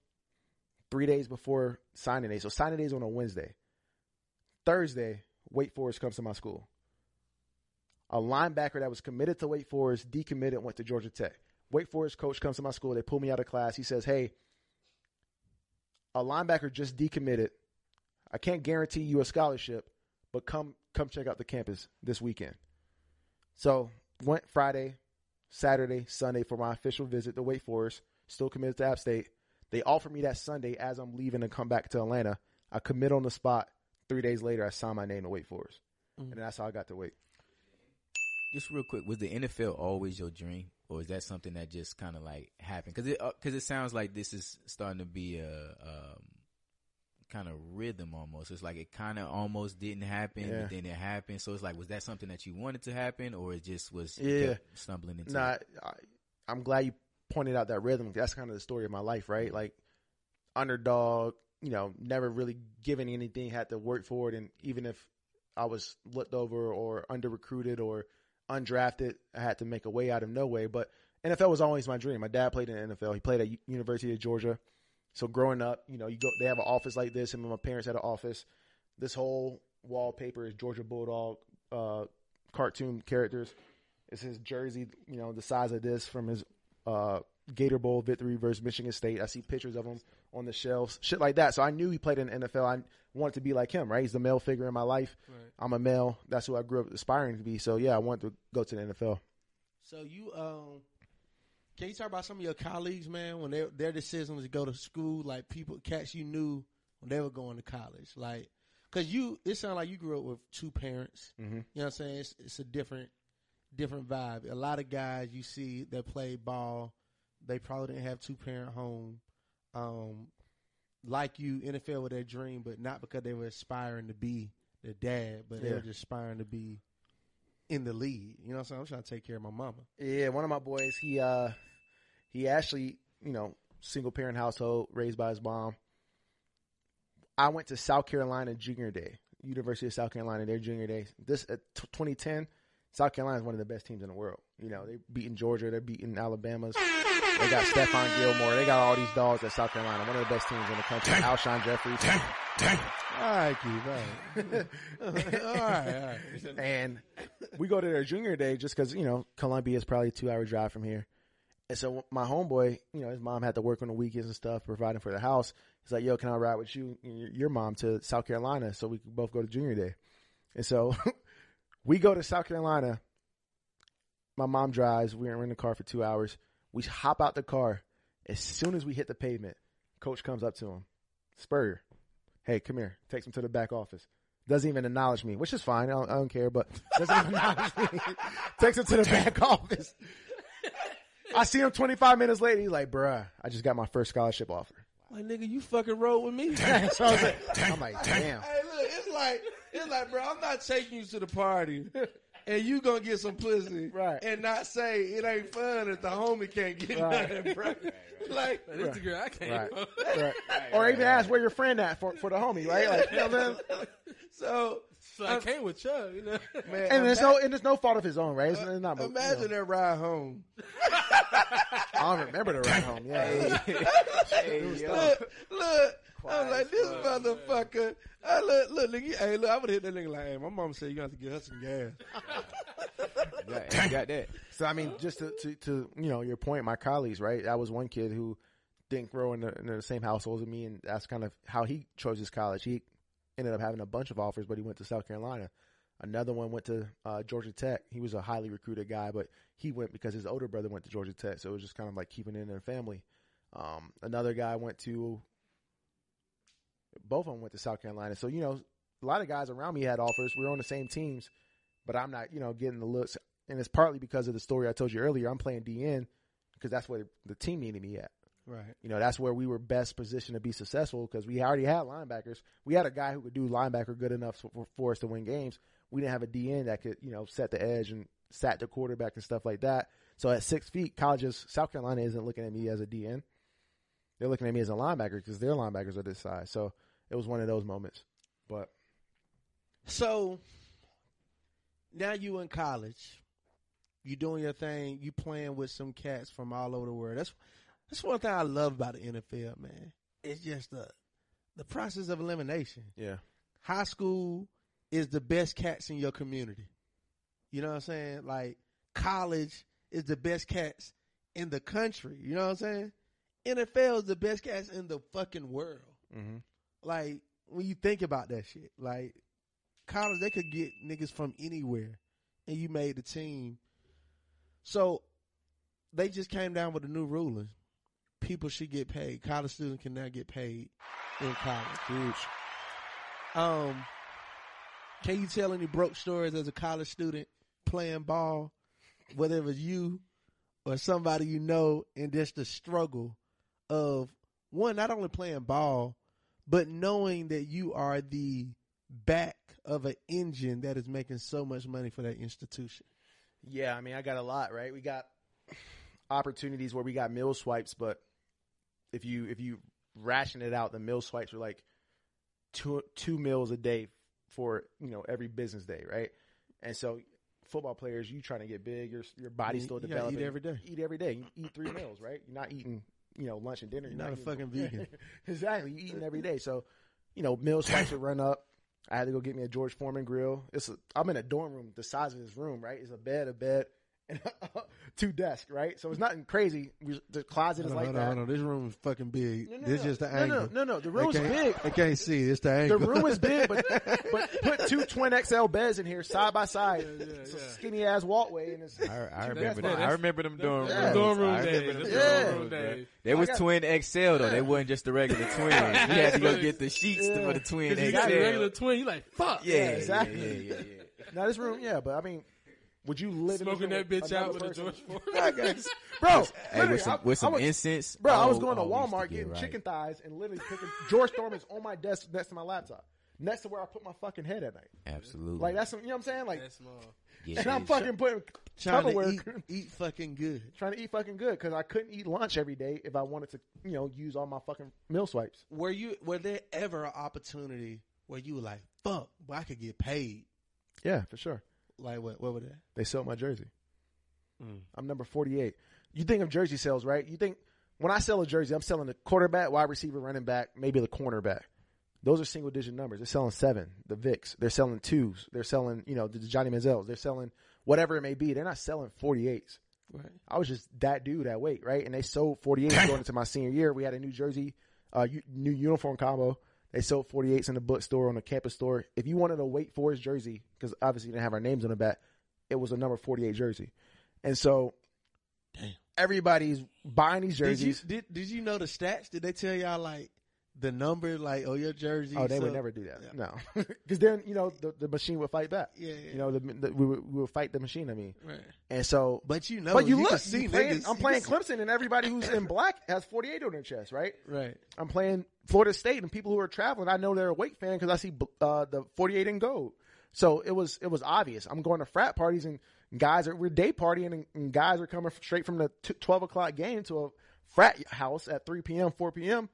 three days before signing day. So signing day is on a Wednesday. Thursday, Wake Forest comes to my school. A linebacker that was committed to Wake Forest decommitted went to Georgia Tech. Wake Forest coach comes to my school. They pull me out of class. He says, Hey, a linebacker just decommitted. I can't guarantee you a scholarship, but come come check out the campus this weekend. So went Friday, Saturday, Sunday for my official visit to Wake Forest. Still committed to App State. They offered me that Sunday as I'm leaving to come back to Atlanta. I commit on the spot. Three days later, I signed my name to Wake Forest, and that's how I got to Wake.
Just real quick, was the NFL always your dream, or is that something that just kind of like happened? Because it because it sounds like this is starting to be a um, kind of rhythm almost. It's like it kind of almost didn't happen,
Yeah.
but then it happened. So it's like, was that something that you wanted to happen, or it just was
Yeah.
stumbling into?
Nah? I, I'm glad you pointed out that rhythm. That's kind of the story of my life, right? Like underdog, you know, never really given anything, had to work for it. And even if I was looked over or under recruited or undrafted, I had to make a way out of no way. But NFL was always my dream. My dad played in the NFL. He played at U- University of Georgia. So growing up, you know, you go, they have an office like this, and my parents had an office. This whole wallpaper is Georgia Bulldog uh, cartoon characters. It's his jersey, you know, the size of this from his uh, Gator Bowl victory versus Michigan State. I see pictures of him on the shelves, shit like that. So I knew he played in the NFL. I wanted to be like him, right? He's the male figure in my life. I'm a male. That's who I grew up aspiring to be. So yeah, I wanted to go to the NFL.
So you um can you talk about some of your colleagues, man, when their their decisions to go to school, like people cats you knew when they were going to college, like because you it sounded like you grew up with two parents.
Mhm.
You know what I'm saying? It's, it's a different different vibe. A lot of guys you see that play ball, they probably didn't have two parent home. Um, like you, NFL with their dream, but not because they were aspiring to be the dad, but they
Yeah.
were just aspiring to be in the lead. You know what I'm saying? I'm trying to take care of my mama.
Yeah, one of my boys, he uh he actually, you know, single parent household, raised by his mom. I went to South Carolina junior day, University of South Carolina, their junior day. This uh, t- 2010, South Carolina is one of the best teams in the world. You know, they're beating Georgia, they're beating Alabama's. They got Stephon Gilmore, they got all these dogs at South Carolina, one of the best teams in the country. Alshon Jeffery.
All right, Keith. All right. all right, all right.
and we go to their junior day just because you know Columbia is probably a two hour drive from here. And so my homeboy, you know, his mom had to work on the weekends and stuff, providing for the house. He's like, "Yo, can I ride with you, your- mom, to South Carolina so we can both go to junior day?" And so we go to South Carolina. My mom drives. We're in the car for two hours. We hop out the car. As soon as we hit the pavement, coach comes up to him, Spurrier. Hey, come here. Takes him to the back office. Doesn't even acknowledge me, which is fine. I don't, I don't care, but doesn't acknowledge me. Takes him to the back office. I see him 25 minutes later. He's like, bruh, I just got my first scholarship offer.
Like nigga, you fucking rode with me.
so I was like, I'm like, damn.
Hey, look, it's like it's like, bro, I'm not taking you to the party, and you gonna get some pussy,
Right.
And not say it ain't fun if the homie can't get
Right.
nothing, bro. Like,
This the girl I came
Right.
from.
right. Or even ask where your friend at for, for the homie, right? Like, you know what I'm saying?
so
So I came with Chuck, you know.
man,
And there's
ima-
no, and there's no fault of his own, right? It's, it's not, you know,
imagine that ride home.
I don't remember the ride home. Yeah.
Look, look. I'm like this motherfucker. I look, look, nigga. Hey, look, I would hit that nigga like, hey, my mom said you got to get her some gas.
Got, you got that.
So I mean, just to, to, to you know your point, my colleagues, right? That was one kid who didn't grow in the, in the same household as me, and that's kind of how he chose his college. He ended up having a bunch of offers, but he went to South Carolina. Another one went to uh, Georgia Tech. He was a highly recruited guy, but he went because his older brother went to Georgia Tech, so it was just kind of like keeping it in their family. Um, another guy went to. Both of them went to South Carolina, so you know a lot of guys around me had offers. We were on the same teams, but I'm not, you know, getting the looks and it's partly because of the story I told you earlier. I'm playing DN because that's where the team needed me at.
Right.
You know, that's where we were best positioned to be successful because we already had linebackers. We had a guy who could do linebacker good enough for, for us to win games. We didn't have a DN that could, you know, set the edge and sat the quarterback and stuff like that. So at six feet, colleges, South Carolina isn't looking at me as a DN. They're looking at me as a linebacker because their linebackers are this size. So it was one of those moments. But
So now you in college, you doing your thing, you playing with some cats from all over the world. That's that's one thing I love about the NFL, man. It's just the the process of elimination.
yeah,
High school is the best cats in your community. You know what I'm saying? Like college is the best cats in the country. You know what I'm saying? NFL is the best cats in the fucking world.
Mhm.
Like when you think about that shit, like college, they could get niggas from anywhere, and you made the team. So they just came down with a new ruling. People should get paid. College students cannot get paid in college.
huge.
Um, can you tell any broke stories as a college student playing ball, whether it was you or somebody you know, and just the struggle of one not only playing ball, but knowing that you are the back of an engine that is making so much money for that institution.
Yeah, I mean, I got a lot, right? We got opportunities where we got meal swipes, but if you if you ration it out. The meal swipes are like two two meals a day for you know every business day, right? And so football players, you trying to get big, your your body's still
you gotta eat
developing.
every day.
Eat every day. You eat three meals, right? You're not eating you know lunch and dinner.
You're not a fucking vegan.
exactly. You're eating every day. So, you know, meal swipes would run up. I had to go get me a George Foreman grill. It's a, I'm in a dorm room the size of this room, right? It's a bed, a bed, two desks, right? So it's nothing crazy. We- The closet is
Hold on,
like
hold
that.
on, hold on. This room is fucking big.
No, no,
this
no.
just the angle.
no, no, no. The
They
room's
can't-
big.
I can't see. It's the
The room is big, but but put two twin XL beds in here side by side. it's a skinny ass walkway, and it's
I, I remember
that's-
them.
that's-
I remember them dorm
Yeah.
rooms.
Dorm room days.
them
Them
Yeah.
dorm room days.
They was twin XL though. They wasn't just the regular twin. You had to go get the sheets
Yeah.
for the twin
Cause you got a
XL.
regular twin, you like fuck.
yeah,
Yeah,
yeah,
exactly.
Yeah, yeah, yeah,
now this room. Yeah, but I mean, would you live
Smoking
in
that
room
bitch out with
another
a? George Foreman.
bro?
Hey, with some
I-
with
I
some
was-
incense,
Bro, I was
Oh,
going to
oh, we
Walmart
get
getting
right.
chicken thighs and literally picking George Foreman's on my desk next to my laptop, next to where I put my fucking head at night.
Absolutely.
Like that's some, you know what I'm saying? Like,
That's small.
Yeah,
and I'm
yeah.
fucking putting
trying to
Tupperware,
eat, eat fucking good.
trying to eat fucking good because I couldn't eat lunch every day if I wanted to, you know, use all my fucking meal swipes.
Were you? Were there ever an opportunity where you were like, "Fuck, but I could get paid"?
Yeah, for sure.
Like what? What was that?
They sold my jersey.
Mm.
I'm number 48. You think of jersey sales, right? You think when I sell a jersey, I'm selling the quarterback, wide receiver, running back, maybe the cornerback. Those are single digit numbers. They're selling seven, the Vicks. They're selling twos. They're selling, you know, the Johnny Manziels. They're selling whatever it may be. They're not selling 48s.
Right.
I was just that dude at weight, right? And they sold 48s going into my senior year. We had a new jersey, uh, u- new uniform combo. They sold 48s in the bookstore on the campus store. If you wanted a Wake Forest jersey, because obviously you didn't have our names on the back, it was a number 48 jersey. And so
Damn.
everybody's buying these
Did you
jerseys.
did Did you know the stats? Did they tell y'all like the number? Like, oh, your jersey.
oh, they would never do that.
Yeah.
No. Because then, you know, the, the machine would fight back.
Yeah, yeah.
You know, the, the, we, would, we would fight the machine, I mean.
Right.
And so
But you know,
but you,
can
look,
see
you playing, I'm playing Clemson, and everybody who's in black has 48 on their chest, right?
Right.
I'm playing Florida State, and people who are traveling, I know they're a Wake fan because I see uh, the 48 in gold. So it was it was obvious. I'm going to frat parties, and guys are we're day partying, and, and guys are coming straight from the t- 12 o'clock game to a frat house at 3 p.m., 4 p.m.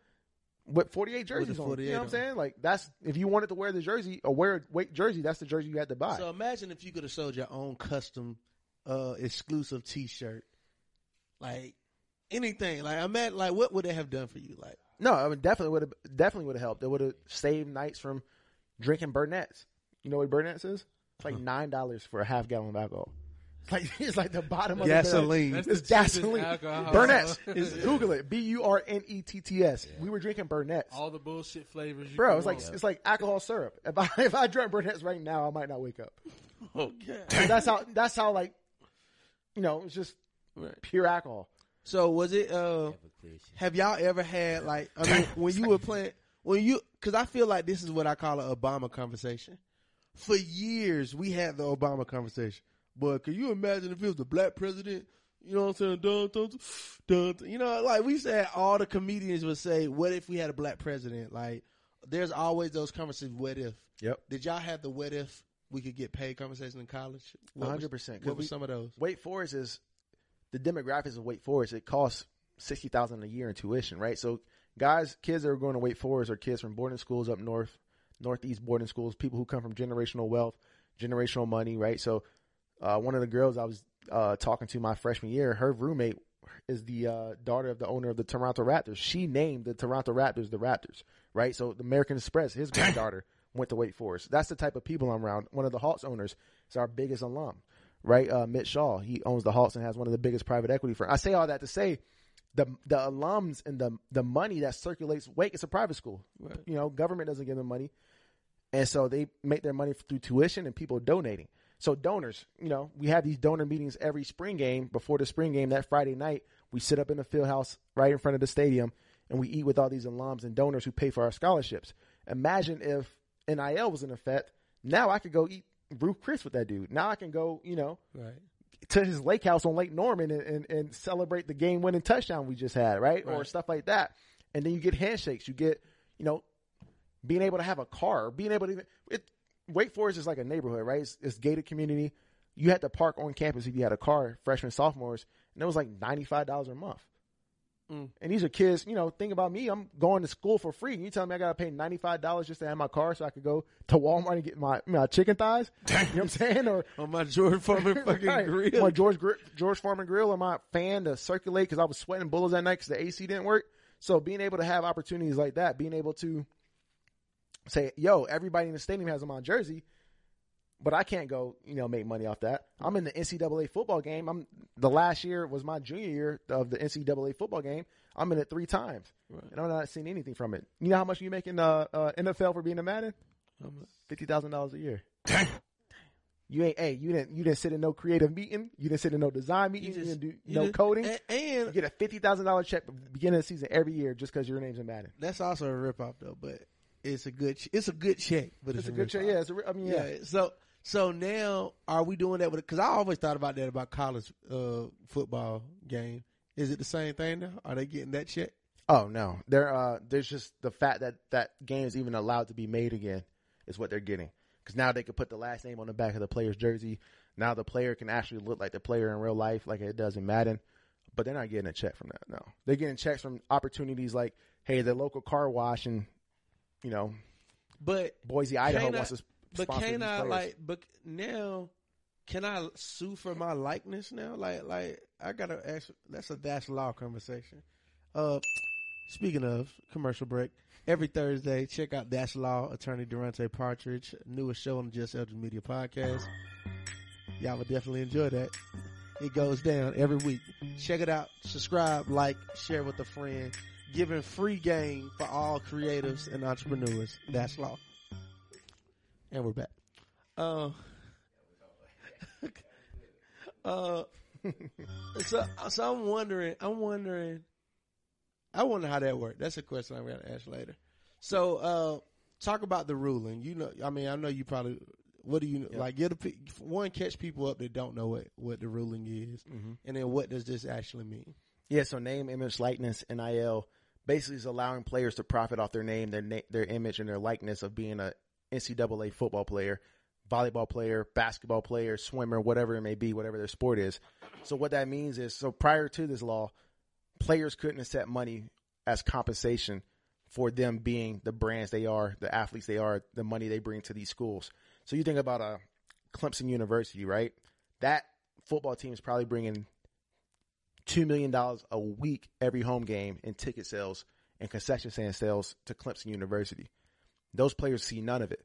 with 48 jerseys on. You know what I'm saying? Like that's if you wanted to wear the jersey or wear a jersey, that's the jersey you had to buy.
So imagine if you could have sold your own custom, uh, exclusive T-shirt, like anything. Like I meant, like what would it have done for you? Like
No, I mean definitely would have definitely would have helped. It would have saved nights from drinking Burnett's. You know what Burnett's is? It's like nine dollars for a half gallon of alcohol. It's like it's like the bottom of
Gasoline.
The
That's
it's
the cheapest
gasoline. Burnett's. Is, Google it. B U R N E T T S. We were drinking Burnett's.
All the bullshit flavors. You
Bro,
can
it's like
want.
it's like alcohol syrup. If I if I drank Burnett's right now, I might not wake up.
okay.
that's how that's how like you know it's just
Right.
pure alcohol.
So was it? uh Have y'all ever had like? I mean, when you were playing, when you, because I feel like this is what I call an Obama conversation. For years, we had the Obama conversation. But can you imagine if it was the black president? You know what I'm saying? Dun, dun, dun, dun. You know, like we said, all the comedians would say, "What if we had a black president?" Like, there's always those conversations. What if?
Yep.
Did y'all have the what if we could get paid conversation in college? What was-
100%,
What were some of those?
Wake Forest is the demographics of Wake Forest. It costs sixty thousand a year in tuition, right? So guys, kids that are going to Wake Forest are kids from boarding schools up north, northeast boarding schools, people who come from generational wealth, generational money, right? So uh, one of the girls I was uh, talking to my freshman year, her roommate is the uh, daughter of the owner of the Toronto Raptors. She named the Toronto Raptors the Raptors, right? So the American Express, his granddaughter went to Wake Forest. That's the type of people I'm around. One of the Hawks owners is our biggest alum, right? Uh, Mitch Shaw, he owns the Hawks and has one of the biggest private equity firms. I say all that to say the the alums and the the money that circulates Wake, it's a private school. You know, government doesn't give them money. And so they make their money through tuition and people donating. So donors, you know, we have these donor meetings every spring game. Before the spring game, that Friday night, we sit up in the field house right in front of the stadium and we eat with all these alums and donors who pay for our scholarships. Imagine if NIL was in effect. Now I could go eat Ruth Chris with that dude. Now I can go, you know,
Right.
to his lake house on Lake Norman and, and, and celebrate the game winning touchdown we just had, right? Or stuff like that. And then you get handshakes. You get, you know, being able to have a car, being able to even, it, Wake Forest is like a neighborhood, right? It's, it's gated community. You had to park on campus if you had a car, freshmen, sophomores, and it was like $95 a month.
Mm.
And these are kids, you know, think about me. I'm going to school for free. You tell me I got to pay $95 just to have my car so I could go to Walmart and get my, my chicken thighs? You know what I'm saying? Or
On my George Foreman fucking
Right.
grill.
My George George Foreman grill or my fan to circulate because I was sweating bullets that night because the AC didn't work. So being able to have opportunities like that, being able to say, "Yo, everybody in the stadium has them on jersey," but I can't go, you know, make money off that. I'm in the NCAA football game. I'm the last year was my junior year of the NCAA football game. I'm in it three times, and I'm not seeing anything from it. You know how much you make in uh, uh, NFL for being a Madden? Fifty thousand dollars a year. You ain't, hey, you didn't, you didn't sit in no creative meeting. You didn't sit in no design meeting. You,
just-
didn't do
you
no
just-
coding.
and,
you get a fifty thousand dollar check at the beginning of the season every year just because your name's in Madden.
that's also a rip off though. But it's a good, ch- it's a good check. But it's,
It's a good check. Yeah, it's a, re- I mean, yeah.
Yeah. So so now are we doing that with? Because I always thought about that about college uh, football game. Is it the same thing now? Are they getting that check?
Oh no, there. Uh, there's just the fact that that game is even allowed to be made again is what they're getting because now they can put the last name on the back of the player's jersey. Now the player can actually look like the player in real life, like it does in Madden. But they're not getting a check from that. No, they're getting checks from opportunities like, hey, the local car wash and you know
But
Boise, Idaho wants to.
but can I
players.
like? But now. Can I sue for my likeness now? Like, like I gotta ask. That's a dash law conversation. Uh, speaking of commercial break, every Thursday check out Dash Law attorney Durante Partridge, newest show on the Just Elgin Media podcast. Y'all will definitely enjoy that. It goes down every week. Check it out. Subscribe, like, share with a friend. Giving free game for all creatives and entrepreneurs. That's law. And we're back. Uh, uh, so, so I'm wondering, I'm wondering, I wonder how that worked. That's a question I'm going to ask later. So, uh, talk about the ruling. You know, I mean, I know you probably, what do you, like, get a, pe- one, catch people up that don't know what, what the ruling is. And then what does this actually mean?
Yeah, so name, image, likeness, NIL basically is allowing players to profit off their name, their na- their image, and their likeness of being a NCAA football player, volleyball player, basketball player, swimmer, whatever it may be, whatever their sport is. So what that means is, so prior to this law, players couldn't accept money as compensation for them being the brands they are, the athletes they are, the money they bring to these schools. So you think about a Clemson University, right? That football team is probably bringing two million dollars a week every home game in ticket sales and concession stand sales to Clemson University. Those players see none of it.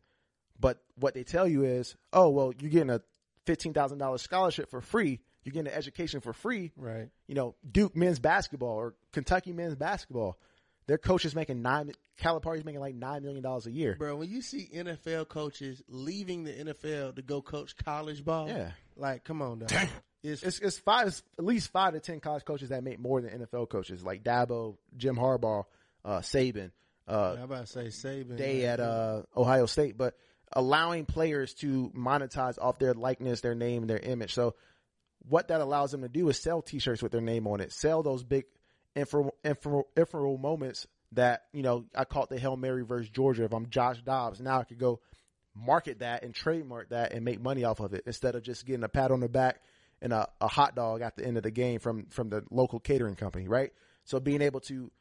But what they tell you is, oh well, you're getting a fifteen thousand dollars scholarship for free. You're getting an education for free.
Right.
You know, Duke men's basketball or Kentucky men's basketball. Their coach is making nine. Calipari's making like nine million dollars a year.
Bro, when you see NFL coaches leaving the NFL to go coach college ball,
Yeah.
like, come on, dog. It's,
It's, it's five, it's at least five to ten college coaches that make more than NFL coaches, like Dabo, Jim Harbaugh, uh, Saban, uh,
how about to say Saban?
day at uh, Ohio State, but allowing players to monetize off their likeness, their name, their image. So what that allows them to do is sell T-shirts with their name on it, sell those big ephemeral moments that you know I caught the Hail Mary versus Georgia. If I'm Josh Dobbs, now I could go market that and trademark that and make money off of it instead of just getting a pat on the back and a, a hot dog at the end of the game from from the local catering company, right? So being able to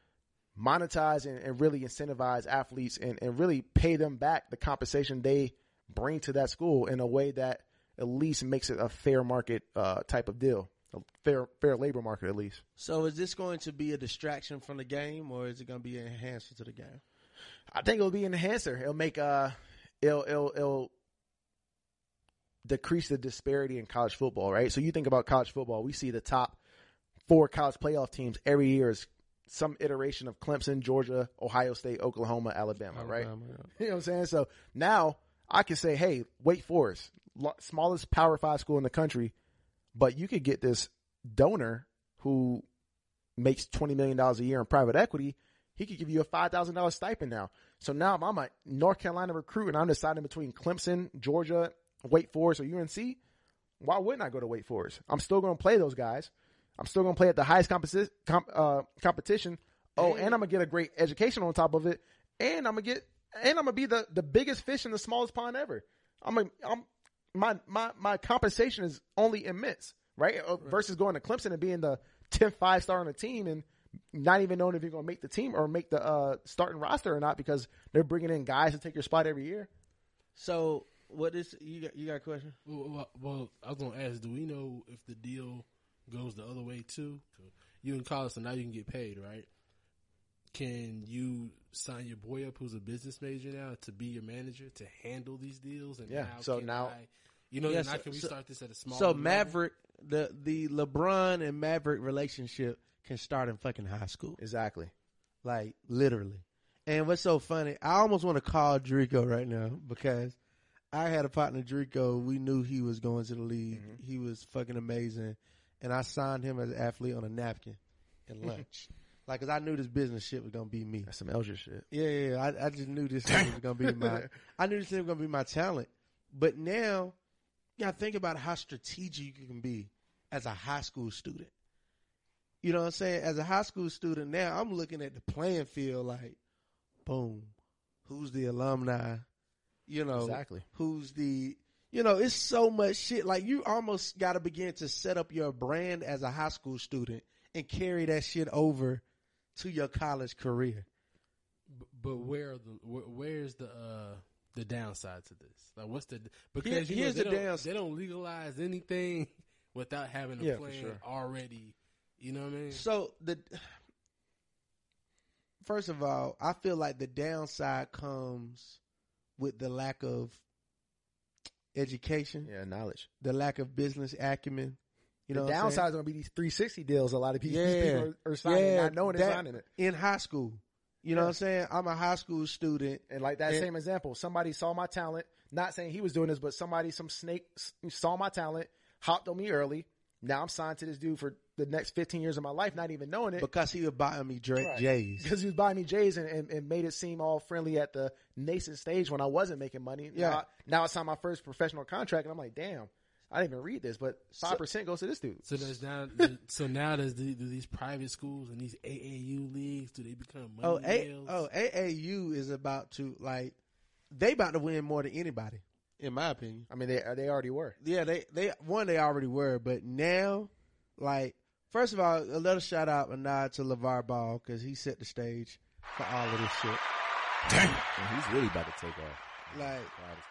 monetize and, and really incentivize athletes and, and really pay them back the compensation they bring to that school in a way that at least makes it a fair market uh, type of deal, a fair fair labor market at least.
So is this going to be a distraction from the game, or is it going to be an enhancer to the game?
I think it'll be an enhancer. It'll make uh, it'll it'll, it'll decrease the disparity in college football, right? So you think about college football, we see the top four college playoff teams every year is some iteration of Clemson, Georgia, Ohio State, Oklahoma, Alabama, right?
Yeah.
You know what I'm saying? So now I can say, hey, Wake Forest, smallest Power Five school in the country, but you could get this donor who makes twenty million dollars a year in private equity. He could give you a five thousand dollars stipend now. So now if I'm a North Carolina recruit and I'm deciding between Clemson, Georgia, Wake Forest, or UNC, why wouldn't I go to Wake Forest? I'm still going to play those guys. I'm still going to play at the highest composi- comp, uh, competition. Oh, and I'm gonna get a great education on top of it, and I'm gonna get, and I'm gonna be the, the biggest fish in the smallest pond ever. I'm, a, I'm my my my compensation is only immense, right? Uh, Versus going to Clemson and being the 10th five star on the team and not even knowing if you're going to make the team or make the uh, starting roster or not because they're bringing in guys to take your spot every year.
So what is you got? You got a question?
Well, well, well, I was gonna ask, do we know if the deal goes the other way too? You in college, so now you can get paid, right? Can you sign your boy up, who's a business major now, to be your manager to handle these deals? And
Yeah,
now
so
can
now-
I- you know,
Yeah,
now
so-
can we
so-
start this at a small?
So Maverick, the the LeBron and Maverick relationship can start in fucking high school,
Exactly.
like literally. And what's so funny? I almost want to call Drico right now because I had a partner, Drico. We knew he was going to the league. Mm-hmm. He was fucking amazing, and I signed him as an athlete on a napkin and lunch, like, cause I knew this business shit was gonna be me.
That's some Elger shit.
Yeah, yeah. yeah. I, I just knew this thing was gonna be my. I knew this thing was gonna be my talent. But now, you gotta think about how strategic you can be as a high school student. You know what I'm saying? As a high school student now, I'm looking at the playing field like, boom, who's the alumni? You know,
Exactly.
who's the you know, it's so much shit. Like you almost got to begin to set up your brand as a high school student and carry that shit over to your college career.
But where are the where, where's the uh the downside to this? Like, what's the because you know,
here's
they
the
don't, They don't legalize anything without having a
Yeah,
plan
sure.
already. You know what I mean?
So the first of all, I feel like the downside comes with the lack of education,
Yeah, knowledge.
the lack of business acumen. You know,
the
what
downside is going to be these 360 deals. A lot of people,
Yeah.
people are, are signing,
Yeah,
not knowing they're signing it.
in high school. You know
Yeah.
what I'm saying? I'm a high school student.
And like that
And-
same example, somebody saw my talent. Not saying he was doing this, but somebody, some snake saw my talent, hopped on me early. Now I'm signed to this dude for the next 15 years of my life, not even knowing it.
Because he was buying me Drake
Right.
J's.
because he was buying me J's and, and, and made it seem all friendly at the nascent stage when I wasn't making money.
Yeah.
Now, now I signed my first professional contract and I'm like, damn, I didn't even read this, but 5% goes to this dude.
So does now, so now does the, do these private schools and these AAU leagues do they become money
Oh, A- oh, AAU is about to like they about to win more than anybody, in my opinion.
I mean, they, they already were.
Yeah, they they one they already were, but now, like first of all, a little shout out, a nod to LaVar Ball because he set the stage for all of this shit.
And he's really about to take off.
Like,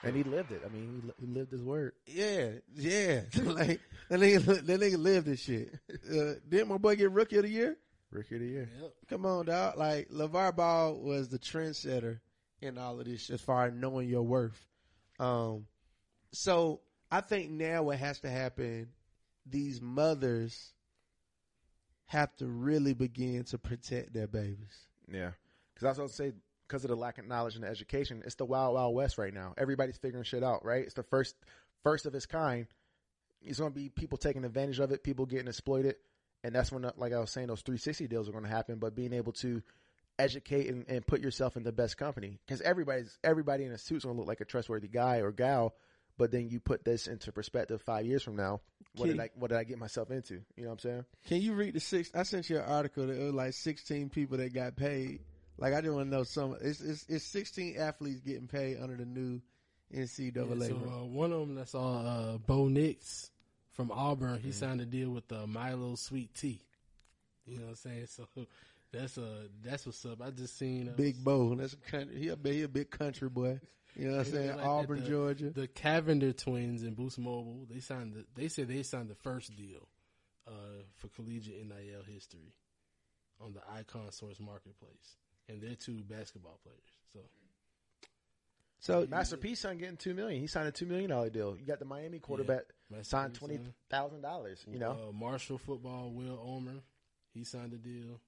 And he lived it. I mean, he, li- he lived his word.
yeah, yeah, like that nigga, that nigga lived this shit. Uh, didn't my boy get Rookie of the Year?
Rookie of the year.
Come on, dog. Like LaVar Ball was the trendsetter in all of this as far as knowing your worth. Um, so I think now what has to happen, these mothers have to really begin to protect their babies.
Yeah. Because I was going to say, because of the lack of knowledge and education, it's the wild, wild west right now. Everybody's figuring shit out, right? It's the first, first of its kind. It's going to be people taking advantage of it, people getting exploited. And that's when, like I was saying, those 360 deals are going to happen. But being able to educate and, and put yourself in the best company. Because everybody's, everybody in a suit's going to look like a trustworthy guy or gal. But then you put this into perspective five years from now. What did I, what did I get myself into? You know what I'm saying?
Can you read the six? I sent you an article that it was like 16 people that got paid. Like I just want to know some. It's, it's it's 16 athletes getting paid under the new NCAA.
Yeah, so uh, one of them that's on uh, Bo Nix from Auburn. He signed a deal with uh, Milo Sweet Tea. You know what I'm saying? So that's uh that's what's up. I just seen uh,
Big Bo. That's a country. He a big, he a big country boy. You know what I'm saying?
like
Auburn,
the-
Georgia.
The Cavinder twins and Boost Mobile. They signed. The, they said they signed the first deal uh, for collegiate NIL history on the Icon Source Marketplace, and they're two basketball players. So
So
Master P son getting two million. He signed a two million dollar deal. You got the Miami quarterback
Master
signed
P
twenty
signed.
thousand dollars. You know,
uh, Marshall football. Will Omer, he signed a deal.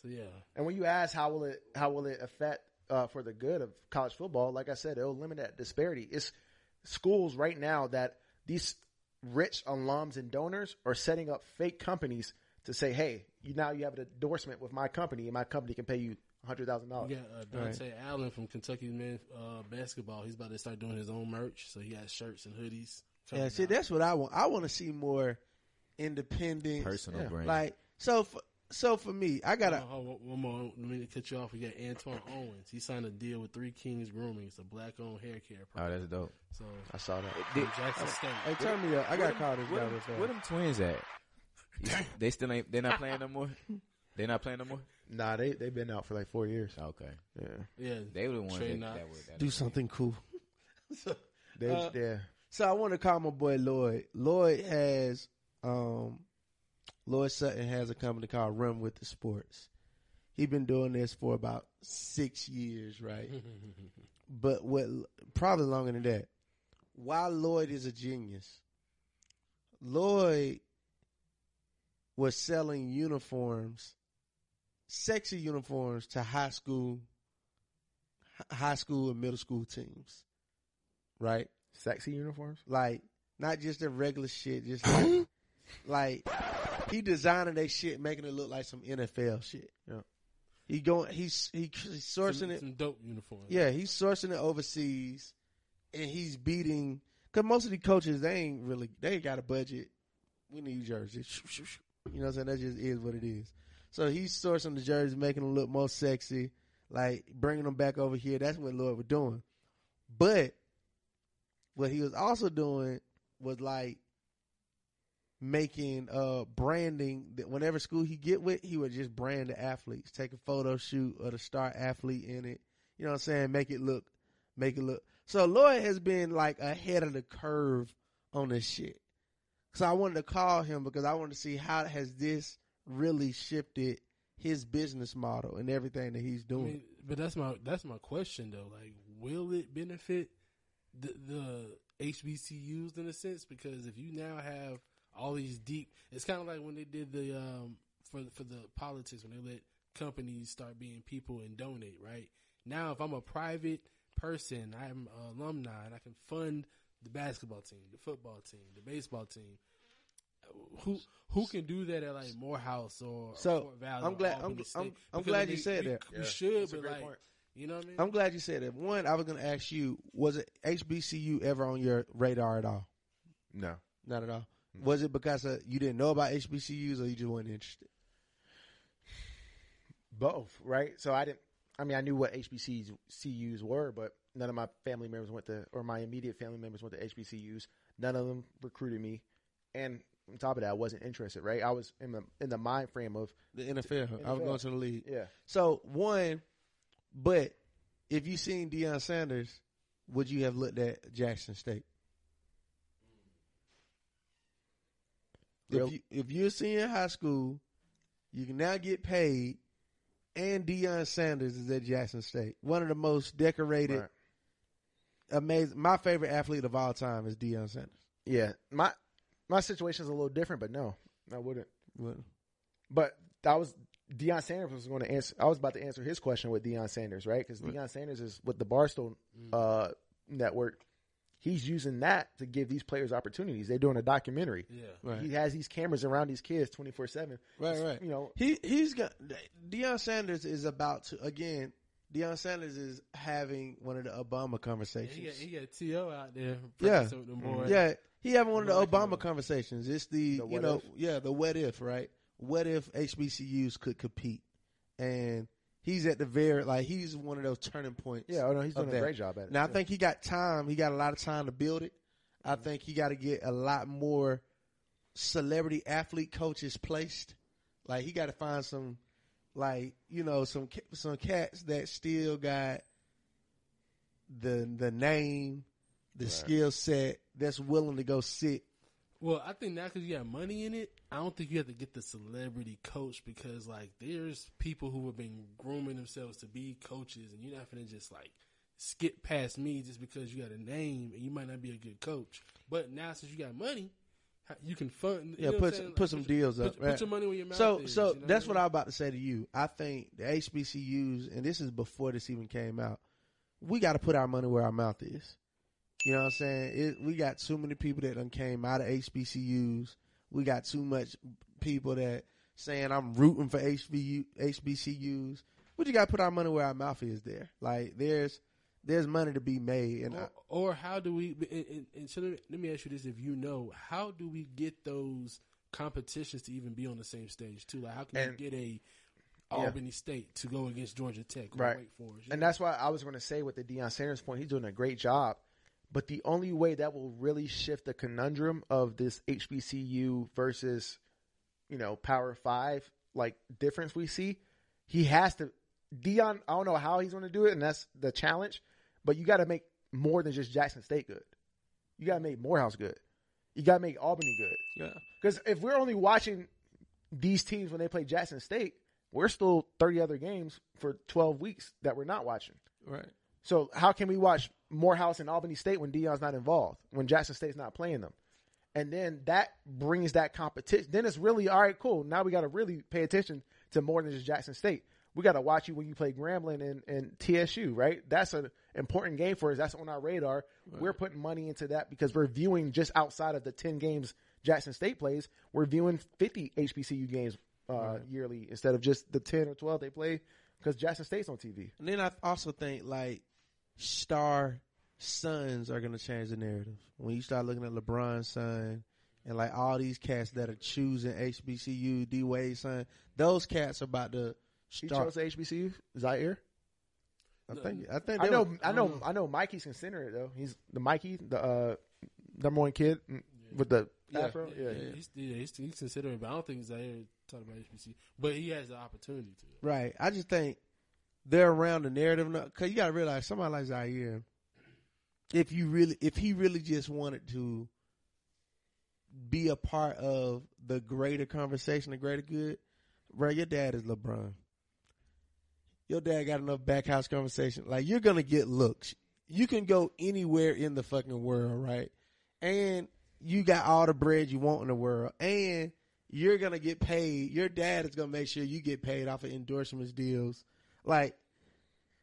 So yeah,
and when you ask how will it how will it affect uh, for the good of college football, like I said, it'll limit that disparity. It's schools right now that these rich alums and donors are setting up fake companies to say, hey, you now you have an endorsement with my company, and my company can pay you hundred thousand
we
dollars.
got uh, Dontaie Allen from Kentucky men uh, basketball. He's about to start doing his own merch. So he has shirts and hoodies.
yeah, see,
out.
that's what I want. I want to see more independent,
Personal
Yeah.
brand.
like so. For, so for me, I gotta.
Hold on, hold on, one more. Let me cut you off. We got Antoine Owens. He signed a deal with Three Kings Grooming. It's a black-owned hair care
oh, that's dope.
So
I saw that.
from Jackson State.
Hey, turn me up. I gotta call this guy
Where them, where them twins at? They still ain't. They're not playing no more. They're not playing no more.
Nah, they they've been out for like four years.
Okay,
Yeah,
Yeah,
they were the ones
Trey
that,
Knox.
that were that
Do
were-
something cool. so,
they
Uh,
yeah.
so I want to call my boy Lloyd. Lloyd has, um, Lloyd Sutton has a company called Run with the Sports. He's been doing this for about six years, right? but what probably longer than that. Why Lloyd is a genius? Lloyd was selling uniforms, sexy uniforms to high school, high school and middle school teams, right?
Sexy uniforms.
Like not just the regular shit, just like, like he designing that shit, making it look like some NFL shit.
Yeah.
He going, he's he, he's sourcing
some,
it.
some dope uniforms.
Yeah, he's sourcing it overseas, and he's beating. Cause most of the coaches they ain't really they ain't got a budget. We need jerseys. You know what I'm saying? That just is what it is. So he's sourcing the jerseys, making them look more sexy, like bringing them back over here. That's what Lloyd was doing. But what he was also doing was like making uh branding that whenever school he get with, he would just brand the athletes, take a photo shoot of the star athlete in it. You know what I'm saying? Make it look, make it look. So Lloyd has been like ahead of the curve on this shit. So I wanted to call him because I wanted to see how has this really shifted his business model and everything that he's
I
doing.
mean, but that's my that's my question though. Like, will it benefit the, the HBCUs in a sense? Because if you now have all these deep, it's kind of like when they did the um for for the politics when they let companies start being people and donate. Right now, if I'm a private person, I'm an alumni, and I can fund the basketball team, the football team, the baseball team. Who who can do that at like Morehouse or
So,
Fort Valley?
I'm glad- I'm- I'm- I'm glad you
mean,
said
we,
that.
We
Yeah,
should,
that's
but like,
point.
you know what I mean?
I'm glad you said that. One, I was going to ask you, was it HBCU ever on your radar at all?
No,
Not at all. Was it because uh, you didn't know about HBCUs or you just weren't interested?
both. Right. So I didn't. I mean, I knew what HBCUs were, but none of my family members went to, or my immediate family members went to HBCUs. None of them recruited me, and on top of that, I wasn't interested. Right. I was in the in the mind frame of
The NFL. I was going to the league.
yeah.
So one, but if you seen Deion Sanders, would you have looked at Jackson State?
Real-
If you if you're seeing high school, you can now get paid, and Deion Sanders is at Jackson State, one of the most decorated,
Right.
amazing. My favorite athlete of all time is Deion Sanders.
Yeah. My my situation is a little different, but no, I wouldn't. But that was Deion Sanders was going to answer. I was about to answer his question with Deion Sanders, right? Because Deion Sanders is with the Barstool uh, network. He's using that to give these players opportunities. They're doing a documentary.
yeah.
Right.
He has these cameras around these kids twenty four seven.
Right, right.
You know,
He he's got Deion Sanders is about to again. Deion Sanders is having one of the Obama
Yeah,
conversations.
he got he got To out there.
Yeah.
practicing with them boys.
Yeah, he having one of the Obama conversations. It's the, you know
if?
yeah the what if right? What if HBCUs could compete? And he's at the very like he's one of those turning points.
yeah, oh no, he's doing a great job at it.
Now I think he got time. He got a lot of time to build it. I mm-hmm. think he got to get a lot more celebrity athlete coaches placed. Like he got to find some, like you know, some some cats that still got the the name, the skill set that's willing to go sit.
Well, I think now because you got money in it, I don't think you have to get the celebrity coach because like there's people who have been grooming themselves to be coaches, and you're not gonna just like skip past me just because you got a name and you might not be a good coach. But now since you got money, you can fund.
Yeah,
you know
put some-
saying?
put
Like,
some
your-
deals
put,
up,
Put
right.
your money where your mouth
So
is.
so
you know
that's
what I
I'm about to say to you. I think the HBCUs, and this is before this even came out, we got to put our money where our mouth is. You know what I'm saying? It, we got too many people that done came out of HBCUs. We got too much people that saying I'm rooting for HBU, HBCUs. We just got to put our money where our mouth is. There, like there's there's money to be made, and I,
Or, or how do we? And, and, and so let me, ask you this: If you know, how do we get those competitions to even be on the same stage too? Like, how can
And-
you get a Albany State to go against Georgia Tech
Right.
Wake Forest?
And
know?
that's why I was going to say with the Deion Sanders point, he's doing a great job. But the only way that will really shift the conundrum of this HBCU versus, you know, Power Five like difference we see, he has to. Deion, I don't know how he's going to do it, and that's the challenge. But you got to make more than just Jackson State good. You got to make Morehouse good. You got to make Albany good.
Yeah.
Because if we're only watching these teams when they play Jackson State, we're still 30 other games for 12 weeks that we're not watching.
Right.
So how can we watch Morehouse and Albany State when Deion's not involved, when Jackson State's not playing them? And then that brings that competition. Then it's really all right, cool. Now we got to really pay attention to more than just Jackson State. We got to watch you when you play Grambling and, and TSU, right? That's an important game for us. That's on our radar. We're putting money into that because we're viewing just outside of the 10 games Jackson State plays. We're viewing 50 HBCU games uh, yearly instead of just the 10 or 12 they play because Jackson State's on TV.
And then I also think like star sons are gonna change the narrative. When you start looking at LeBron's son and like all these cats that are choosing HBCU, D Wade's son, those cats are about to
He
start.
chose HBCU, Zaire.
I think I think
I
they
know,
were-
I know, I know. Mikey's considering it though. He's the Mikey, the uh, number one kid with the
Yeah.
afro. Yeah,
Yeah, he's, yeah, he's, he's considering, but I don't think Zaire talking about HBC. But he has the opportunity to.
Right. I just think they're around the narrative because you got to realize somebody like Zaire, if you really, if he really just wanted to be a part of the greater conversation, the greater good, bro, your dad is LeBron. Your dad got enough backhouse conversation. Like you're gonna get looks. You can go anywhere in the fucking world, right? And you got all the bread you want in the world, and you're gonna get paid. Your dad is gonna make sure you get paid off of endorsements deals. Like,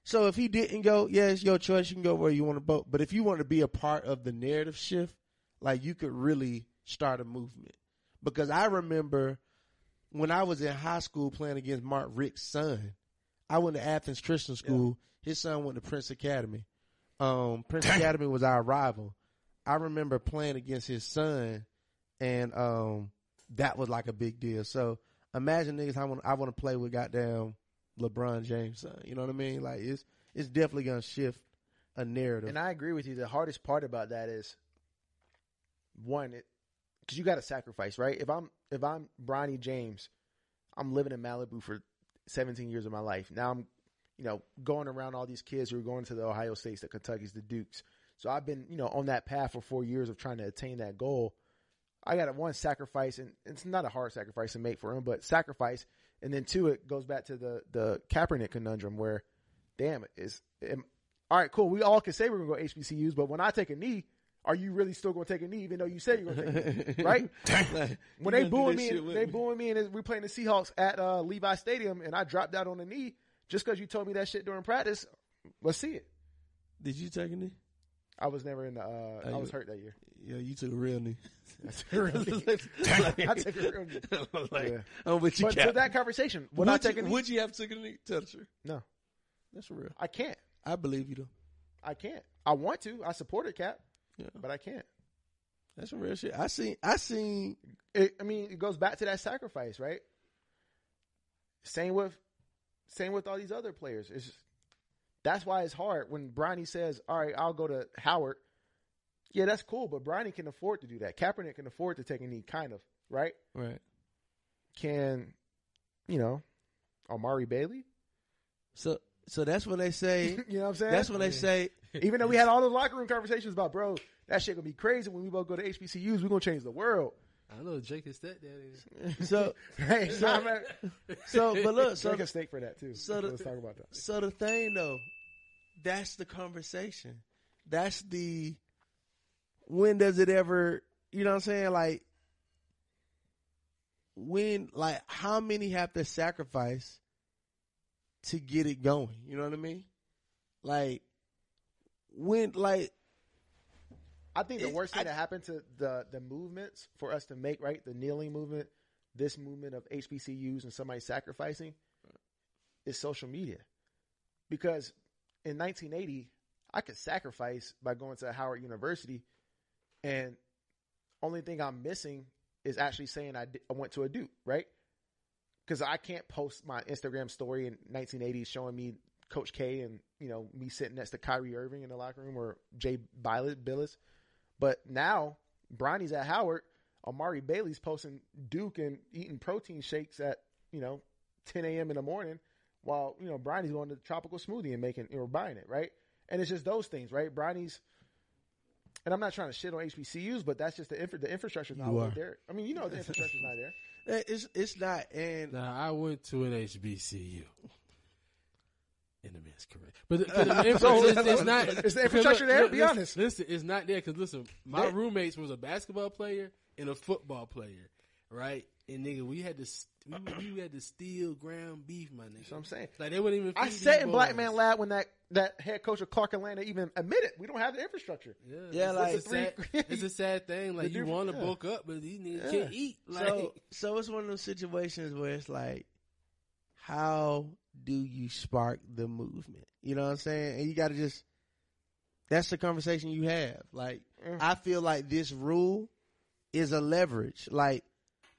so if he didn't go, yeah, it's your choice. You can go where you want to vote. But if you want to be a part of the narrative shift, like you could really start a movement. Because I remember when I was in high school playing against Mark Richt's son. I went to Athens Christian School. His son went to Prince Academy. Um, Prince Academy was our rival. I remember playing against his son, and um, that was like a big deal. So imagine niggas, I want I want to play with goddamn LeBron James' son. You know what I mean? Like it's it's definitely gonna shift a narrative.
and I agree with you. The hardest part about that is one, because you got to sacrifice, right? If I'm if I'm Bronny James, I'm living in Malibu for 17 years of my life. Now I'm, you know, going around all these kids who are going to the Ohio States, the Kentuckies, the Dukes. So I've been, you know, on that path for four years of trying to attain that goal. I got to one sacrifice, and it's not a hard sacrifice to make for him, but sacrifice, and then two, it goes back to the the Kaepernick conundrum where, damn, is am, all right, cool. We all can say we're gonna go HBCUs, but when I take a knee, are you really still gonna take a knee, even though you say you're gonna take a knee, right? when they booing me, and, they booing me, and we're playing the Seahawks at uh, Levi Stadium, and I dropped out on the knee just because you told me that shit during practice. Let's see it.
Did you take a knee?
I was never in the. Uh, I
you-
was hurt that year.
Yeah, you took a real knee.
I took a real knee. I took a real knee.
like,
Yeah.
I'm with you,
But to that conversation, would,
would,
I take
you,
a knee?
would you have taken a knee? Tell the truth.
No,
That's real.
I can't.
I believe you though.
I can't. I want to. I support it, Cap,
Yeah.
but I can't.
That's some real shit. I seen I seen
It, I mean, it goes back to that sacrifice, right? Same with, same with all these other players. It's that's why it's hard when Bronny says, "All right, I'll go to Howard." Yeah, that's cool, but Bronny can afford to do that. Kaepernick can afford to take a knee, kind of, right?
right.
Can, you know, Amari Bailey?
So so that's when they say
You know what I'm saying?
that's when they say
Even though we had all those locker room conversations about, bro, that shit gonna be crazy when we both go to HBCUs. We're gonna change the world.
I know Jake is stepdad is.
so
Hey, nah, man.
so but look so
Drink a steak for that too.
so the-
Let's talk about that.
so the thing though that's the conversation. That's the when does it ever you know what I'm saying like when like how many have to sacrifice to get it going? You know what I mean? Like when like
I think the worst thing
I-
that happened to the the movements for us to make right the kneeling movement, this movement of HBCUs and somebody sacrificing, is social media. Because in 1980, I could sacrifice by going to Howard University, and only thing I'm missing is actually saying I, I went to a Duke, right? Because I can't post my Instagram story in 1980 showing me Coach K and you know me sitting next to Kyrie Irving in the locker room or Jay Bilas. Bilas. But now Bronny's at Howard. Amari Bailey's posting Duke and eating protein shakes at you know, 10 a.m. in the morning while, you know, Bronny's going to the tropical smoothie and making, or buying it, right? And it's just those things, right? Bronny's, and I'm not trying to shit on HBCUs, but that's just the infra, the infrastructure's not
You
right there. I mean, you know, the infrastructure's not there.
Eh, It's it's not, and
Now I went to an HBCU. In the man's correct, but the, 'cause the infra- it's, it's not.
Is the infrastructure there? To be
listen,
honest.
Listen, it's not there because listen, my
There-
roommates was a basketball player and a football player, right? And nigga, we had to st- we, we had to steal ground beef, my nigga.
That's what I'm saying.
Like they wouldn't even.
I
feed
sat
these
in Black. Man Lab when that, that head coach of Clark Atlanta even admitted we don't have the infrastructure.
Yeah,
Yeah,
it's,
like-
it's, a sad, it's a sad thing. Like you want to
yeah.
bulk up, but these niggas
Yeah.
can't eat. Like,
so so it's one of those situations where it's like, how do you spark the movement? You know what I'm saying? And you got to just. That's the conversation you have. Like,
Mm.
I feel like this rule is a leverage. Like,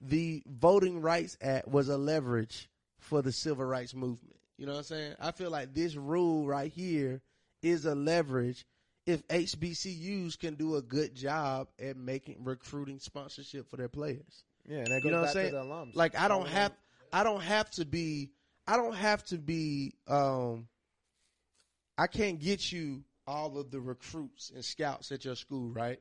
the Voting Rights Act was a leverage for the civil rights movement. You know what I'm saying? I feel like this rule right here is a leverage if HBCUs can do a good job at making recruiting sponsorship for their players.
Yeah, and that goes
You know what I'm
to
saying?
the alums.
Like I don't have I don't have to be I don't have to be um I can't get you all of the recruits and scouts at your school, right?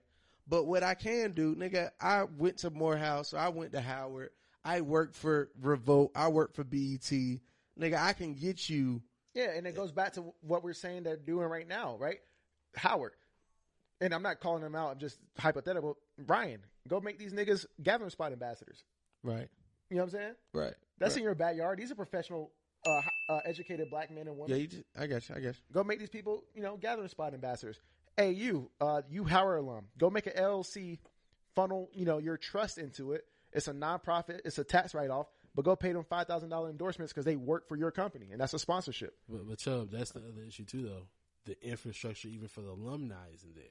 But what I can do, nigga, I went to Morehouse, I went to Howard, I worked for Revolt, I worked for BET. Nigga, I can get you
Yeah, and it goes back to what we're saying they're doing right now, right? Howard. And I'm not calling them out, I'm just hypothetical. Ryan, go make these niggas gathering spot ambassadors.
Right.
You know what I'm saying?
Right.
That's
right.
in your backyard. These are professional, uh, uh, educated black men and women.
Yeah, you just, I guess, I guess.
Go make these people, you know, gathering spot ambassadors. Hey, you, uh, you Howard alum, go make an LLC, funnel, you know, your trust into it. It's a nonprofit. It's a tax write off, but go pay them five thousand dollar endorsements because they work for your company, and that's a sponsorship.
But, but Chubb, that's the other issue too, though. The infrastructure, even for the alumni, isn't there.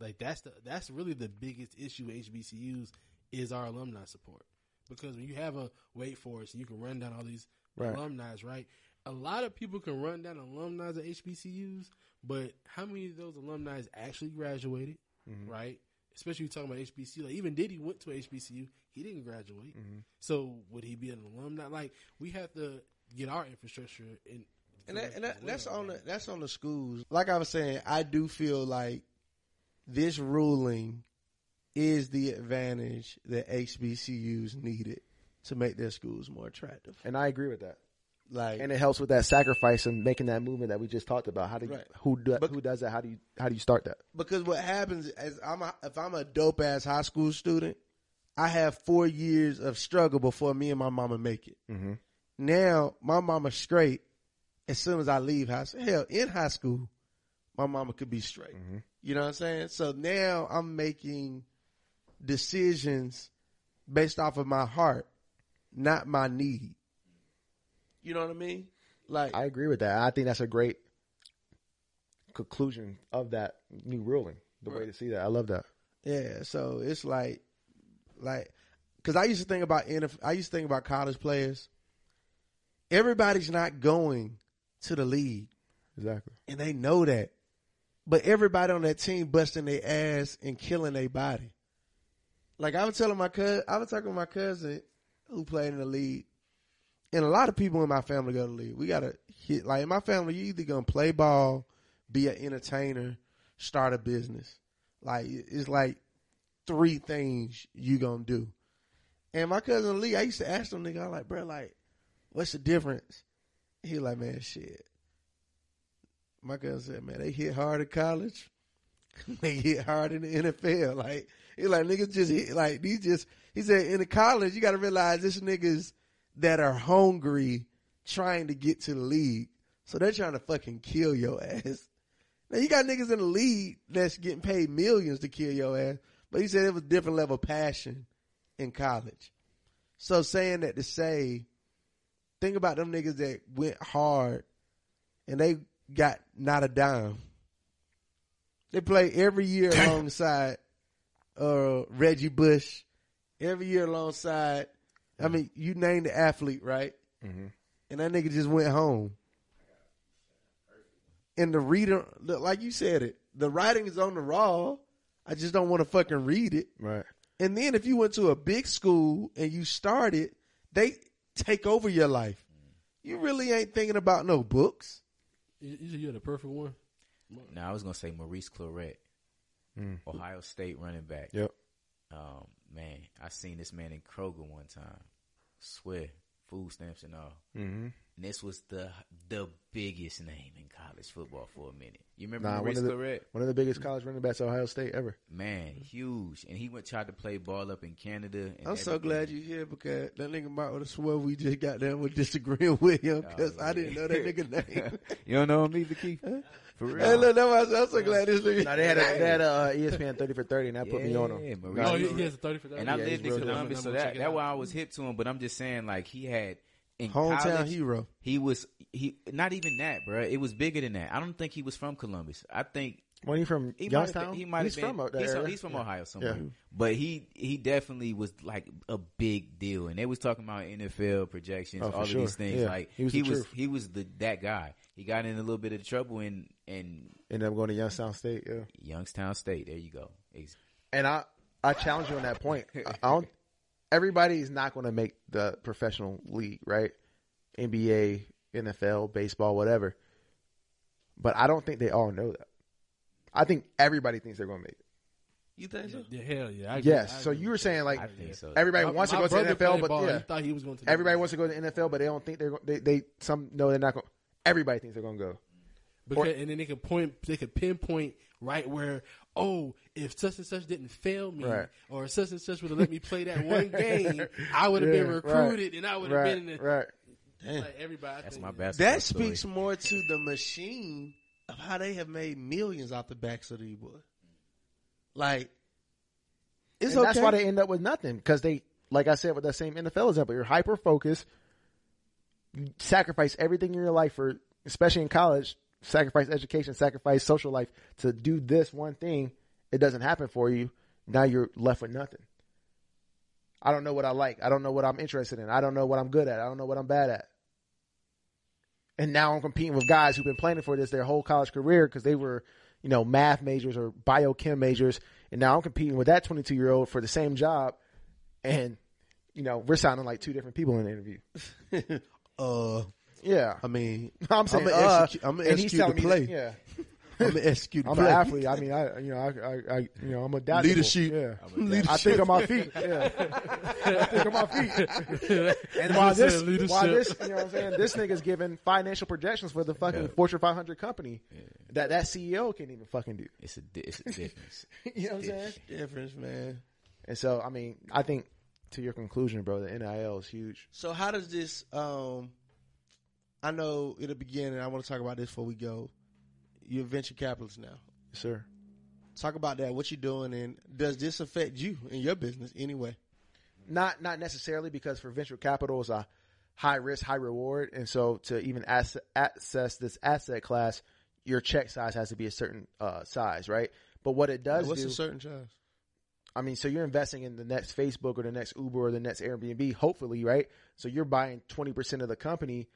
Like that's the that's really the biggest issue with HBCUs is our alumni support. Because when you have a Wake Forest, you can run down all these
Right.
alumni, right? A lot of people can run down alumni at HBCUs, but how many of those alumni actually graduated, mm-hmm. right? Especially you talking about HBCU. Like even Diddy went to HBCU, he didn't graduate. Mm-hmm. So would he be an alumni? Like we have to get our infrastructure in.
and, that, and that, that's on the that's on the schools. Like I was saying, I do feel like this ruling is the advantage that HBCUs needed to make their schools more attractive.
And I agree with that.
Like,
and it helps with that sacrifice and making that movement that we just talked about. How do you,
Right.
who do,
But-
who does that? How do you how do you start that?
because what happens is I'm a, if I'm a dope ass high school student, I have four years of struggle before me and my mama make it.
Mm-hmm.
Now my mama's straight. As soon as I leave high school, hell, in high school, my mama could be straight. You know what I'm saying? So now I'm making decisions based off of my heart, not my need. You know what I mean? Like,
I agree with that. I think that's a great conclusion of that new ruling. The way to see that, I love that.
Yeah, so it's like, like, because I used to think about NF, I used to think about college players. Everybody's not going to the league,
Exactly.
and they know that. But everybody on that team busting their ass and killing their body. Like I was telling my cousin, I was talking to my cousin who played in the league, and a lot of people in my family go to the league. We gotta hit like in my family. You either gonna play ball, be an entertainer, start a business. Like it's like three things you gonna do. And my cousin Lee, I used to ask him, nigga, I'm like, bro, like, what's the difference? He like, man, shit. My cousin said, man, they hit hard at college. they hit hard in the NFL. Like, he like, niggas just hit, like, these just, he said, in the college, you gotta realize this niggas that are hungry trying to get to the league. So they're trying to fucking kill your ass. Now you got niggas in the league that's getting paid millions to kill your ass. But he said it was a different level of passion in college. So saying that to say, think about them niggas that went hard and they got not a dime. They play every year alongside uh, Reggie Bush, every year alongside. I mean, you name the athlete, right? And that nigga just went home. And the reader, like you said it, the writing is on the wall. I just don't want to fucking read it.
Right.
And then if you went to a big school and you started, they take over your life. You really ain't thinking about no books.
You, you you're the perfect one.
Now I was gonna say Maurice Clarett,
Mm.
Ohio State running back.
Yep.
Um, man, I seen this man in Kroger one time. Swear, food stamps and all.
Mm-hmm.
And this was the the biggest name in college football for a minute. You remember
Nah, one
Maurice
of the
Clarett?
one of the biggest college running backs at Ohio State ever.
Man, huge. And he went tried to play ball up in Canada. And
I'm so glad you're here because that nigga might would have swore we just got done with disagreeing with him
Oh,
because I didn't know that nigga name.
you don't know him either, Keith? For real?
hey, look, that's why I said, I'm so glad this nigga.
No, they had a, they had a uh, ESPN thirty for thirty, and that put me on
Yeah,
him.
Maurice
Oh,
Clarett.
he, he has a thirty for that.
And I
Yeah,
lived
he's
in
real
Columbus, so
I'm gonna
that
it
that's
out.
why I was hip to him. But I'm just saying, like he had in
Hometown
college,
hero.
He was he not even that, bro. It was bigger than that. I don't think he was from Columbus. I think
When he from
he might have
Youngstown,
been, he might
he's
have been,
from out that
he's, from, he's from
Yeah.
Ohio somewhere.
Yeah.
But he he definitely was like a big deal, and they was talking about NFL projections,
Oh, for
all of
sure.
these things.
Yeah.
Like
He was the
he was
truth.
he was the that guy. He got in a little bit of trouble in in
Ended up going to Youngstown State. Yeah.
Youngstown State. There you go. Ex-
And I, I challenge you on that point. I I don't. Everybody is not going to make the professional league, right? NBA, NFL, baseball, whatever. But I don't think they all know that. I think everybody thinks they're going to make it.
You think so?
Yeah, hell yeah. I agree.
Yes.
I
So
agree.
you were saying like
so.
everybody
My-
wants
my
to go to the NFL, but
ball.
yeah,
he thought he was going to.
everybody wants to go to the NFL, but they don't think they're go- they they some know they're not going. Everybody thinks they're going to go.
Because, and then they could point, they could pinpoint right where, oh, if such and such didn't fail me,
Right.
or such and such would have let me play that one game, I would have
Yeah,
been
right.
recruited, and I would have
Right,
been in the,
right.
like everybody.
That's my basketball
That
story.
speaks more to the machine of how they have made millions off the backs of these boys. Like, it's
and
okay.
that's why they end up with nothing because they, like I said, with that same NFL example, you're hyper focused. You sacrifice everything in your life for, especially in college, sacrifice education, sacrifice social life to do this one thing. It doesn't happen for you. Now you're left with nothing. I don't know what I like. I don't know what I'm interested in. I don't know what I'm good at. I don't know what I'm bad at. And now I'm competing with guys who've been planning for this their whole college career because they were, you know, math majors or biochem majors. And now I'm competing with that 22 year old for the same job. And, you know, we're sounding like two different people in the interview.
uh,
Yeah.
I mean,
I'm saying,
I'ma
uh,
execute- I'ma
and he's
execute
telling
the
me
play.
that- yeah.
I'm an execute
I'm
play.
an athlete. I mean, I, you know, I, I, I you know, I'm adaptable.
Leadership.
Yeah.
Leadership.
I think on my feet. Yeah. I think on my feet. and while
Just
this,
said leadership.
while this, you know what I'm saying? This nigga's giving financial projections for the fucking Fortune 500 company that that CEO can't even fucking do.
It's a it's a difference.
You know what I'm saying?
Difference, man.
And so, I mean, I think to your conclusion, bro, the NIL is huge.
So how does this? Um, I know in the beginning. I want to talk about this before we go. You're a venture capitalist now.
Yes, sir.
Talk about that. What you doing, and does this affect you in your business anyway?
Not not necessarily because for venture capital is a high risk, high reward, and so to even ass- access this asset class, your check size has to be a certain uh, size, right? But what it does
What's
do,
a certain size?
I mean, so you're investing in the next Facebook or the next Uber or the next Airbnb, hopefully, right? So you're buying 20% of the company.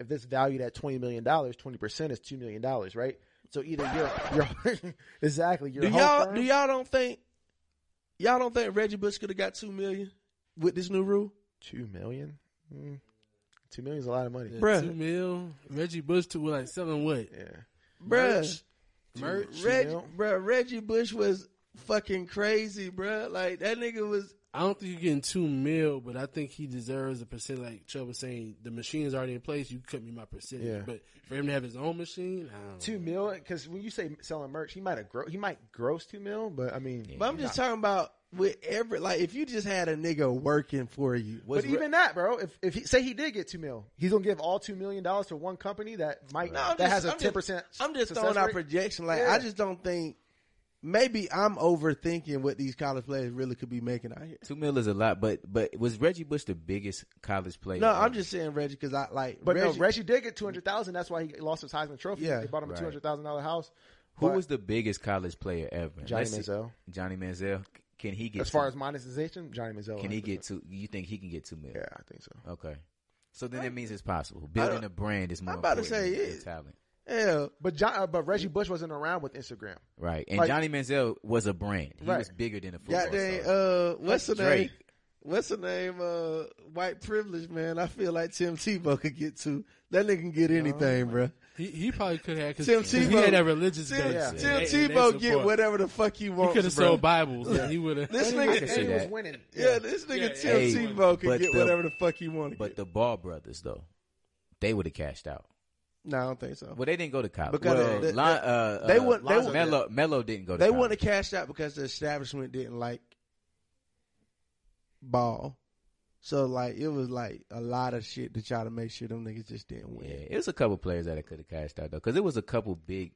If this valued at $20 million, 20% is $2 million, right? So either you're, you're, exactly, your
Do y'all
firm-
do y'all don't think y'all don't think Reggie Bush could have got two million with this new rule?
Two million? Mm, two million is a lot of money.
Yeah,
Bruh.
Two mil. Reggie Bush to like selling what?
Yeah.
Bruh,
Merch.
Reggie,
mil?
bruh, Reggie Bush was fucking crazy, bruh. Like that nigga was.
I don't think you're getting two mil, but I think he deserves a percent. Like Chubb was saying, the machine is already in place. You cut me my percentage.
Yeah.
But for him to have his own machine, I don't
Two mil? Because when you say selling merch, he might have gro- he might gross two mil, but I mean,
But I'm just talking about with every like if you just had a nigga working for you.
But even that, bro, if if he say he did get two mil, he's gonna give all two million dollars to one company that might
No, I'm
that
just-
has a
I'm
ten
just-
percent.
I'm just throwing out projection. Like I just don't think. Maybe I'm overthinking what these college players really could be making out here.
Two mil is a lot, but but was Reggie Bush the biggest college player?
No,
ever?
I'm just saying Reggie because I like.
But
Reggie,
no, Reggie did get two hundred thousand. That's why he lost his Heisman Trophy.
Yeah.
they bought him a two hundred thousand dollar house.
Who was the biggest college player ever?
Johnny
Let's see.
Manziel?
Johnny Manziel. Can he get
As far
two-
as monetization, Johnny Manziel.
can he get two? You think he can get two mil?
Yeah, I think so.
Okay. So then that means it's possible. Building a brand is more.
I'm about to
important
say
than
it.
talent.
Yeah,
But John, uh, but Reggie Bush wasn't around with Instagram.
Right. And
Like-
Johnny Manziel was a brand. He
Right.
was bigger than a football
goddamn.
star.
Uh, what's the name?
Drake.
what's the name? Uh, white privilege, man. I feel like Tim Tebow could get to. That nigga can get anything, bruh.
He he probably could have because
Tim
he
Tebow-
had that religious
Tim,
base.
Yeah.
Tim
and they
Tebow get whatever the fuck he
wanted.
He
could have sold Bibles. and he would have.
This nigga,
was- he was winning.
yeah, this nigga
Yeah,
Tim
Hey,
Tebow could get
the-
whatever the fuck he wanted.
But the Ball brothers though, they would have cashed out.
No, I don't think so.
Well, they didn't go to college.
Because
well,
they-
Lon- uh,
they
uh,
would- they would-
Melo, Melo didn't go to
They
college.
wouldn't have cashed out because the establishment didn't like ball. So like it was like a lot of shit to try to make sure them niggas just didn't win.
Yeah, it was a couple players that could have cashed out though, because it was a couple big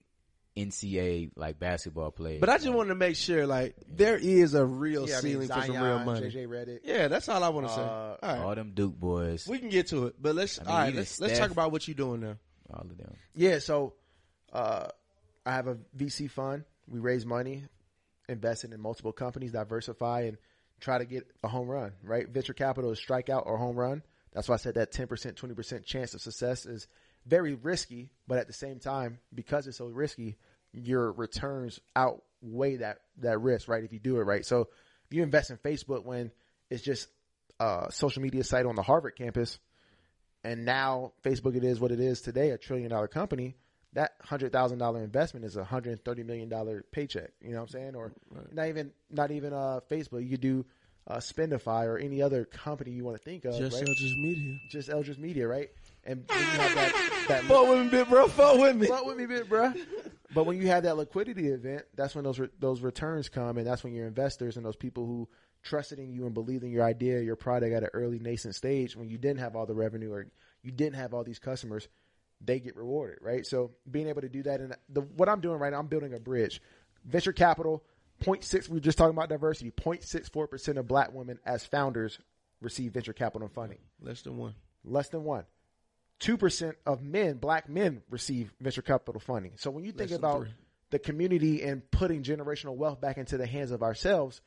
NCAA like basketball players.
But I just wanted to make sure like there is a real
Yeah, I mean,
ceiling for some real money.
JJ Redick.
Yeah, that's all I want to say.
Uh,
all right.
all them Duke boys,
We can get to it, but let's
I mean,
all right. Let's, let's talk about what you're doing now.
All of them.
Yeah, so uh, I have a VC fund. We raise money, invest in multiple companies, diversify, and try to get a home run. Right? Venture capital is strikeout or home run. That's why I said that ten percent, twenty percent chance of success is very risky. But at the same time, because it's so risky, your returns outweigh that that risk. Right? If you do it right. So if you invest in Facebook when it's just a social media site on the Harvard campus, and now Facebook it is what it is today, a trillion dollar company. That hundred thousand dollar investment is a hundred and thirty million dollar paycheck. You know what I'm saying? Or not even not even uh, Facebook. You could do uh, Spendify or any other company you want to think of.
Just
right?
just media.
just Eldridge Media, right? And you have that that
Fuck with me, bit bro. Fuck with me.
fuck with me, bit, bruh. But when you have that liquidity event, that's when those re- those returns come, and that's when your investors and those people who trusted in you and believed in your idea, your product at an early nascent stage, when you didn't have all the revenue or you didn't have all these customers, they get rewarded, right? So being able to do that, and the what I'm doing right now, I'm building a bridge. Venture capital, 0.6, we were just talking about diversity. 0.64 percent of Black women as founders receive venture capital funding
Less than one.
less than one. Two percent of men, black men, receive venture capital funding. So when you think
Less
about the community and putting generational wealth back into the hands of ourselves,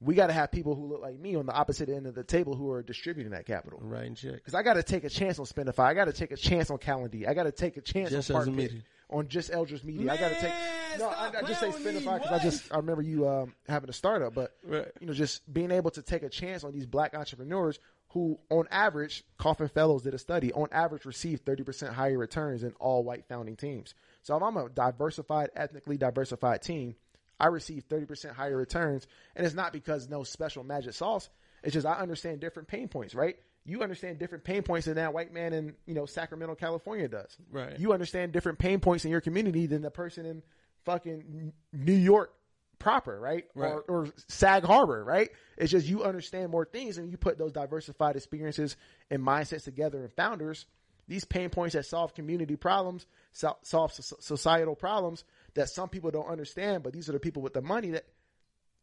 we got to have people who look like me on the opposite end of the table who are distributing that capital.
Writing checks.
Because I got to take a chance on Spendify. I got to take a chance on Calendly. I got to take a chance
Just
on
as a
Park
media.
on just Eldridge Media. I got to take. No, I, I just say
playing with me.
Spendify because I just I remember you um, having a startup, but
Right.
you know, just being able to take a chance on these black entrepreneurs who, on average, Kauffman Fellows did a study, on average received 30% higher returns than all white founding teams. So if I'm a diversified, ethnically diversified team, I receive 30% higher returns. And it's not because no special magic sauce. It's just I understand different pain points, right? You understand different pain points than that white man in, you know, Sacramento, California does.
Right.
You understand different pain points in your community than the person in fucking New York proper, right?
Right.
Or, or Sag Harbor, right? It's just you understand more things and you put those diversified experiences and mindsets together in founders. These pain points that solve community problems, so- solve so- societal problems that some people don't understand, but these are the people with the money that,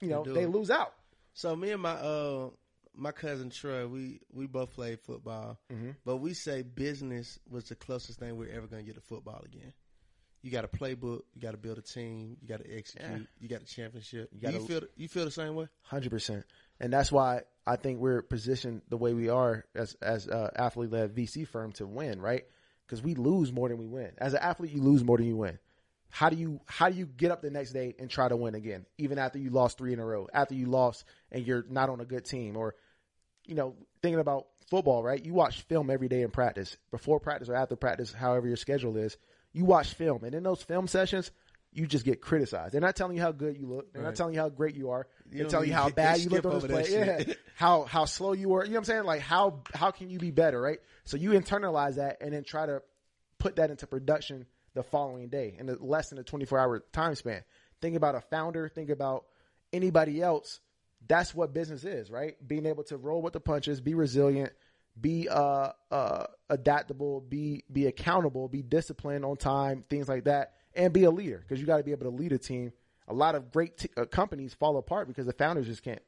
you know, they lose out.
So me and my uh my cousin Troy, we we both played football,
Mm-hmm.
but we say business was the closest thing we're ever gonna get to football again. You got a playbook, you got to build a team, you got to execute,
Yeah.
you got a championship. You,
gotta-
feel you feel the same way?
Hundred percent, and that's why I think we're positioned the way we are as as a athlete led VC firm to win, right? Because we lose more than we win. As an athlete, you lose more than you win. How do you how do you get up the next day and try to win again, even after you lost three in a row, after you lost and you're not on a good team, or you know thinking about football, right? You watch film every day in practice, before practice or after practice, however your schedule is. You watch film, and in those film sessions, you just get criticized. They're not telling you how good you look. They're not telling you how great you are.
You
They're telling you how bad you looked on this play. Yeah. How how slow you were. You know what I'm saying? Like how how can you be better, right? So you internalize that and then try to put that into production the following day in less than a 24 hour time span. Think about a founder. Think about anybody else. That's what business is, right? Being able to roll with the punches, be resilient, be uh, uh, adaptable, be be accountable, be disciplined on time, things like that, and be a leader because you got to be able to lead a team. A lot of great t- uh, companies fall apart because the founders just can't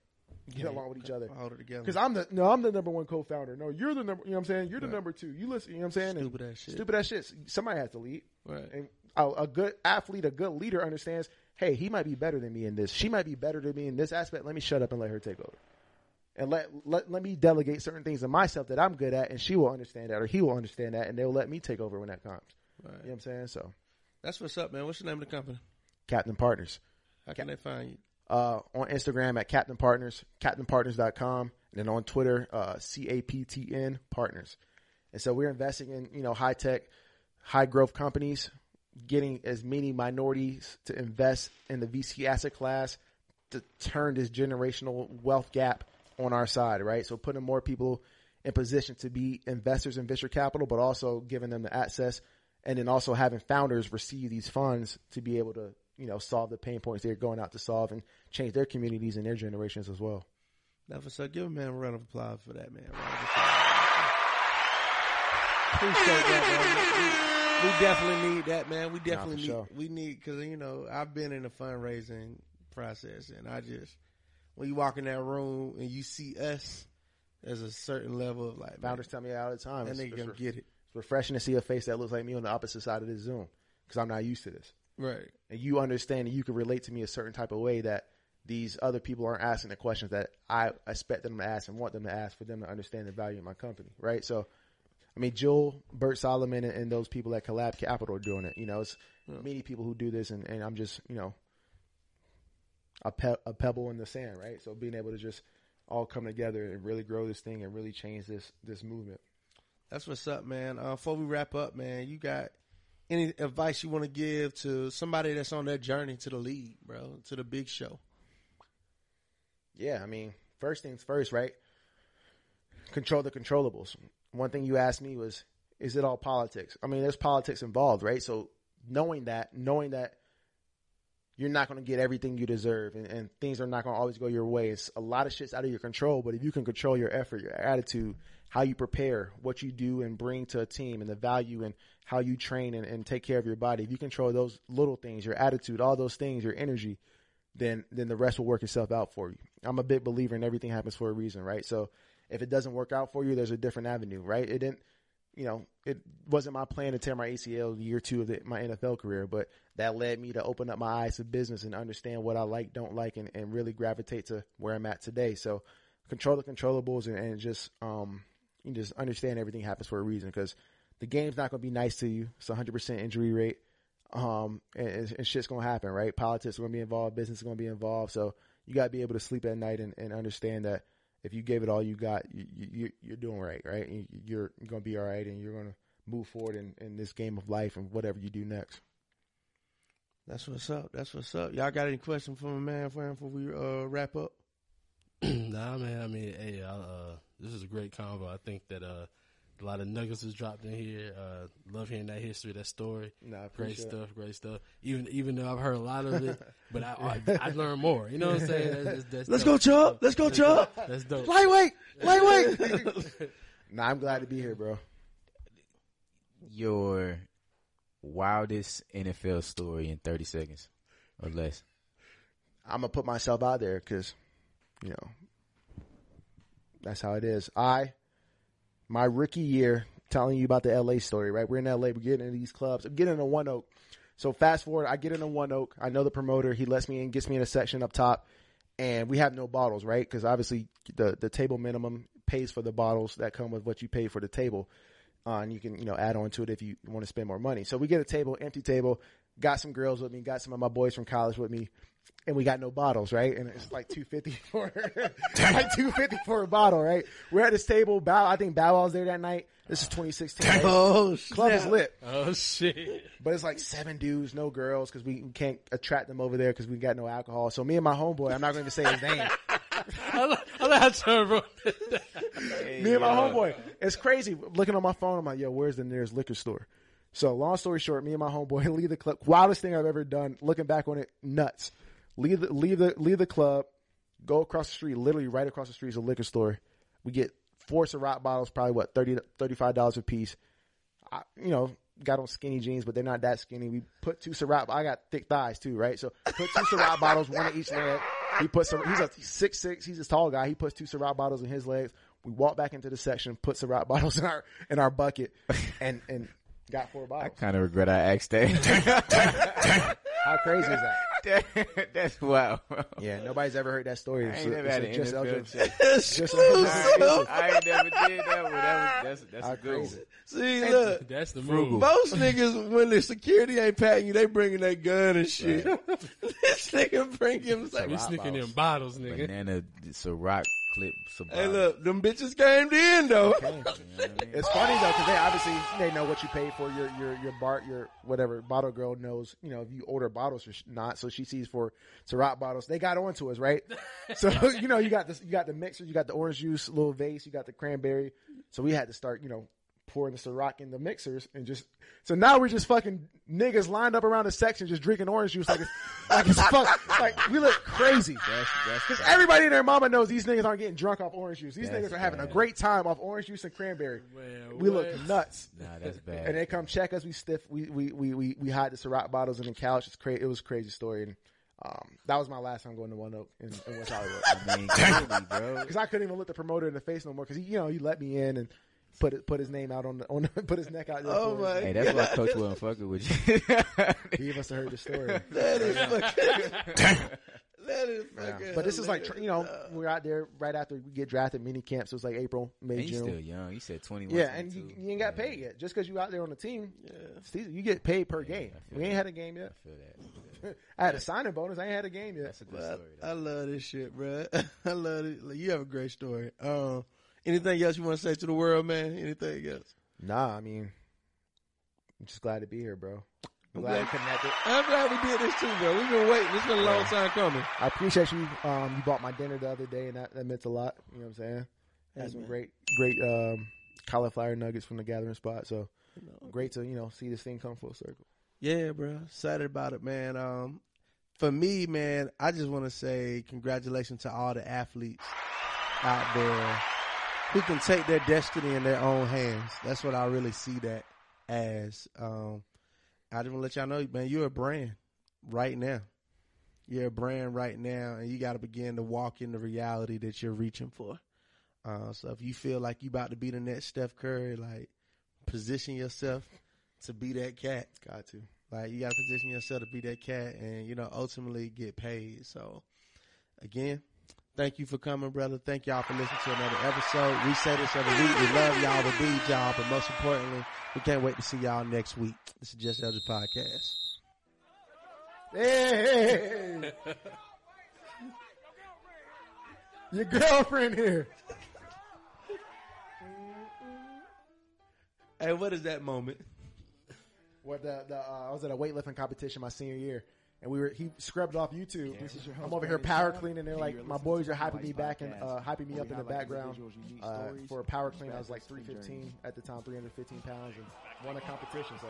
get along with each other.
Hold it together.
Because I'm the no, I'm the number one co-founder. No, you're the number. You know what I'm saying? You're the number two. You listen. You know what I'm saying? And
Stupid ass shit.
Stupid ass shit. Somebody has to lead.
Right.
And a, a good athlete, a good leader understands. Hey, he might be better than me in this. She might be better than me in this aspect. Let me shut up and let her take over. And let, let let me delegate certain things of myself that I'm good at, and she will understand that, or he will understand that, and they'll let me take over when that comes.
Right.
You know what I'm saying? So,
That's what's up, man. What's the name of the company?
Captain Partners.
How can they find you?
Uh, on Instagram at Captain Partners, CaptainPartners.com. And then on Twitter, uh, CAPTN Partners. And so we're investing in, you know, high tech, high growth companies, getting as many minorities to invest in the VC asset class to turn this generational wealth gap on our side, right? So putting more people in position to be investors in venture capital, but also giving them the access and then also having founders receive these funds to be able to, you know, solve the pain points they're going out to solve and change their communities and their generations as well.
Now, for so, give a man a round of applause for that, man. Round of. Appreciate that, man. We, we definitely need that, man. We definitely
for
need,
sure.
we need, cause you know, I've been in the fundraising process and I just, when you walk in that room and you see us, there's a certain level of like,
Founders tell me all the time.
And
it's,
that nigga
it's
gonna
re-
get it.
it's refreshing to see a face that looks like me on the opposite side of this Zoom because I'm not used to this.
Right.
and you understand and you can relate to me a certain type of way that these other people aren't asking the questions that I expect them to ask and want them to ask for them to understand the value of my company, right? So, I mean, Jewel, Burks Solomon, and, and those people at Collab Capital are doing it. You know, it's many people who do this, and, and I'm just, you know, a, pe- a pebble in the sand, right? So being able to just all come together and really grow this thing and really change this this movement.
That's what's up, man. Uh, before we wrap up, man, you got any advice you want to give to somebody that's on their journey to the league, bro, to the big show?
Yeah, I mean, first things first, right? Control the controllables. One thing you asked me was, is it all politics? I mean, there's politics involved, right? So knowing that, knowing that you're not going to get everything you deserve and, and things are not going to always go your way. It's a lot of shit's out of your control, but if you can control your effort, your attitude, how you prepare, what you do and bring to a team and the value and how you train and, and take care of your body, if you control those little things, your attitude, all those things, your energy, then then the rest will work itself out for you. I'm a big believer in everything happens for a reason, right? So if it doesn't work out for you, there's a different avenue, right? It didn't, you know, it wasn't my plan to tear my ACL year two of the, my NFL career, but that led me to open up my eyes to business and understand what I like, don't like, and, and really gravitate to where I'm at today. So control the controllables and, and just, um, you just understand everything happens for a reason because the game's not going to be nice to you. It's a hundred percent injury rate. Um, and, and, and shit's going to happen, right? Politics are going to be involved. Business is going to be involved. So you got to be able to sleep at night and, and understand that if you gave it all you got, you, you, you're doing right, right? You- You're, you're going to be all right and you're going to move forward in, in this game of life and whatever you do next.
That's what's up. That's what's up. Y'all got any questions for my man Fran, before we uh, wrap up?
nah, man. I mean, hey, I, uh, this is a great convo. I think that uh, a lot of nuggets is dropped in here. Uh, love hearing that history, that story.
Nah, I
great
appreciate it.
stuff, great stuff. Even even though I've heard a lot of it, but I I, I learned more. You know what I'm saying? That's, that's, that's
Let's go,
dope.
Chubb. Let's go, Chubb.
That's dope.
Lightweight. Lightweight.
Nah, I'm glad to be here, bro.
Your wildest NFL story in 30 seconds or less.
I'm gonna put myself out there because, you know, that's how it is. I, my rookie year, telling you about the LA story, right? We're in LA, we're getting into these clubs. I'm getting One Oak. So fast forward, I get into One Oak. I know the promoter. He lets me in, gets me in a section up top, and we have no bottles, right? Because obviously the the table minimum pays for the bottles that come with what you pay for the table. Uh, and you can, you know, add on to it if you want to spend more money. So we get a table, empty table, got some girls with me, got some of my boys from college with me, and we got no bottles, right? And it's like two fifty for like two fifty for a bottle, right? We're at this table. Bow, I think Bow Wow's there that night. This is 2016. right?
oh,
Club is lit,
Oh shit!
but it's like seven dudes, no girls, because we can't attract them over there because we got no alcohol. So me and my homeboy, I'm not going to say his name.
I like, I like how Trevor
me and my homeboy. It's crazy. Looking on my phone, I'm like, yo, where's the nearest liquor store? So long story short, me and my homeboy leave the club. Wildest thing I've ever done. Looking back on it, nuts. Leave the leave the leave the club. Go across the street. Literally right across the street is a liquor store. We get four Ciroc bottles, probably what 30 35 dollars a piece. I, you know, got on skinny jeans, but they're not that skinny. We put two Ciroc. I got thick thighs too, right? So put two Ciroc bottles, one in each leg. He puts some. He's a six six. He's a tall guy. He puts two Ciroc bottles in his legs. We walk back into the section, put Ciroc bottles in our in our bucket, and and got four bottles.
I kind of regret I asked that.
How crazy is that?
That's wow.
Yeah, nobody's ever heard that story.
I ain't
So-
never
so
had an
just
NFL
Eldridge-
check.
just Eldridge-
I ain't never did that one. That was, that's that's
How
a good one.
crazy.
See, look.
That's the
Frugal.
move.
Most niggas, when the security ain't patting you, they bringing that gun and shit. this nigga bring him like,
We sneaking in bottles, nigga.
Banana Ciroc clip some.
Hey, look, them bitches came in though.
Okay.
You know what I mean?
It's funny though because they obviously they know what you paid for your your your bar your whatever bottle girl knows you know if you order bottles or not so she sees for Ciroc bottles they got onto us right so you know you got this you got the mixer you got the orange juice little vase you got the cranberry so we had to start you know pouring the Ciroc in the mixers and just so now we're just fucking niggas lined up around the section just drinking orange juice like it's like it's fuck like we look crazy
That's that's
because everybody and their mama knows these niggas aren't getting drunk off orange juice. These
That's
niggas are having a great time off orange juice and cranberry.
Man,
we
what?
look nuts.
Nah, that's bad.
And they come check us. We stiff. We we we we, we hide the Ciroc bottles in the couch. It's crazy. It was a crazy story. And um, that was my last time going to One Oak in, in West Hollywood
I mean, clearly, bro.
because I couldn't even look the promoter in the face no more because you know he let me in and put it, put his name out on the on the, put his neck out.
Oh my
Hey, that's why Coach wasn't fucking with you.
He must have heard the story.
That is fucking. that is
Yeah.
fucking.
But this is like you know we're out there right after we get drafted mini camps. It was like April, May,
and he's
June.
still young. He said 21.
Yeah, and you, you ain't got
Yeah,
paid yet. Just because you out there on the team,
Yeah.
You get paid per game.
I feel
We ain't
that.
had a game yet.
I feel that.
I had a signing bonus. I ain't had a game yet.
That's a good
But
story.
I, I love this shit, bro. I love it. Like, you have a great story. Um, anything else you want to say to the world, man? Anything else?
Nah, I mean, I'm just glad to be here, bro. I'm glad we
glad-
connected.
I'm glad we did this too, bro. We've been waiting. It's been a long
Yeah.
time coming.
I appreciate you. Um, you bought my dinner the other day, and that, that meant a lot. You know what I'm saying?
Hey,
Had some
man.
great, great um, cauliflower nuggets from the gathering spot. So great to you know see this thing come full circle.
Yeah, bro. Excited about it, man. Um, for me, man, I just want to say congratulations to all the athletes out there who can take their destiny in their own hands. That's what I really see that as. Um, I just want to let y'all know, man, you're a brand right now. You're a brand right now, and you got to begin to walk in the reality that you're reaching for. Uh, so if you feel like you about to be the next Steph Curry, like position yourself to be that cat.
Got to.
Like you got to position yourself to be that cat, and you know ultimately get paid. So again, thank you for coming, brother. Thank y'all for listening to another episode. We say this every week. We love y'all. We need y'all, but most importantly, we can't wait to see y'all next week. This is Just Elder Podcast.
Hey, your girlfriend here.
Hey, what is that moment?
What the, the uh, I was at a weightlifting competition my senior year, and we were he scrubbed off YouTube. I'm over here power cleaning. They're like, my boys are hyping me back and uh, hyping me up in the background uh, for a power clean. I was like 315 at the time, 315 pounds, and won a competition. So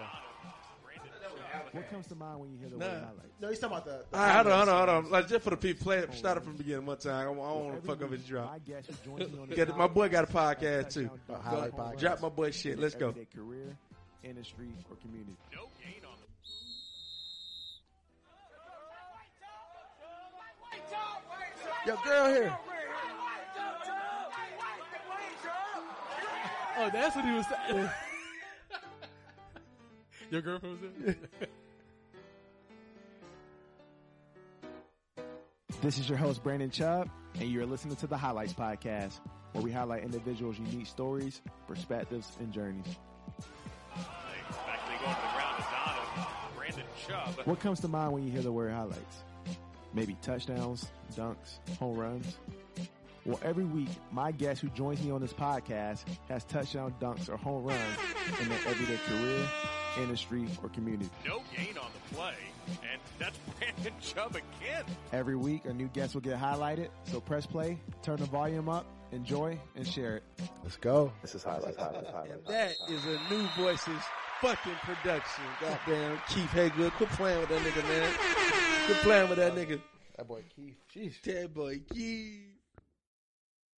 What comes to mind when you hear the
Nah.
word highlight?
no, he's talking about the. the
All right, hold on, hold on, hold on. Like just for the people, play it. Start it from the beginning one time. I, don't want to fuck up his drop.
My guest who joins on
Get it, my boy got a podcast too.
Highlight podcast.
Drop my boy shit. Let's go.
Career, industry, or community.
Yo, girl here.
Oh, that's what he was saying. Your girlfriend was there?
This is your host, Brandon Chubb, and you're listening to the Highlights Podcast, where we highlight individuals' unique stories, perspectives, and journeys.
Actually going to the ground is Donovan. Brandon Chubb.
What comes to mind when you hear the word highlights? Maybe touchdowns, dunks, home runs? Well, every week, my guest who joins me on this podcast has touchdown dunks or home runs in their everyday career, industry, or community.
No gain on the play. And that's Brandon Chubb again.
Every week, a new guest will get highlighted, so press play, turn the volume up, enjoy, and share it.
Let's go. This is highlights. Highlights.
And
Highlights.
that is a new voices fucking production. Goddamn Keith Haygood. Quit playing with that nigga, man. Quit playing with that nigga.
That boy Keith. Jeez.
That boy Keith.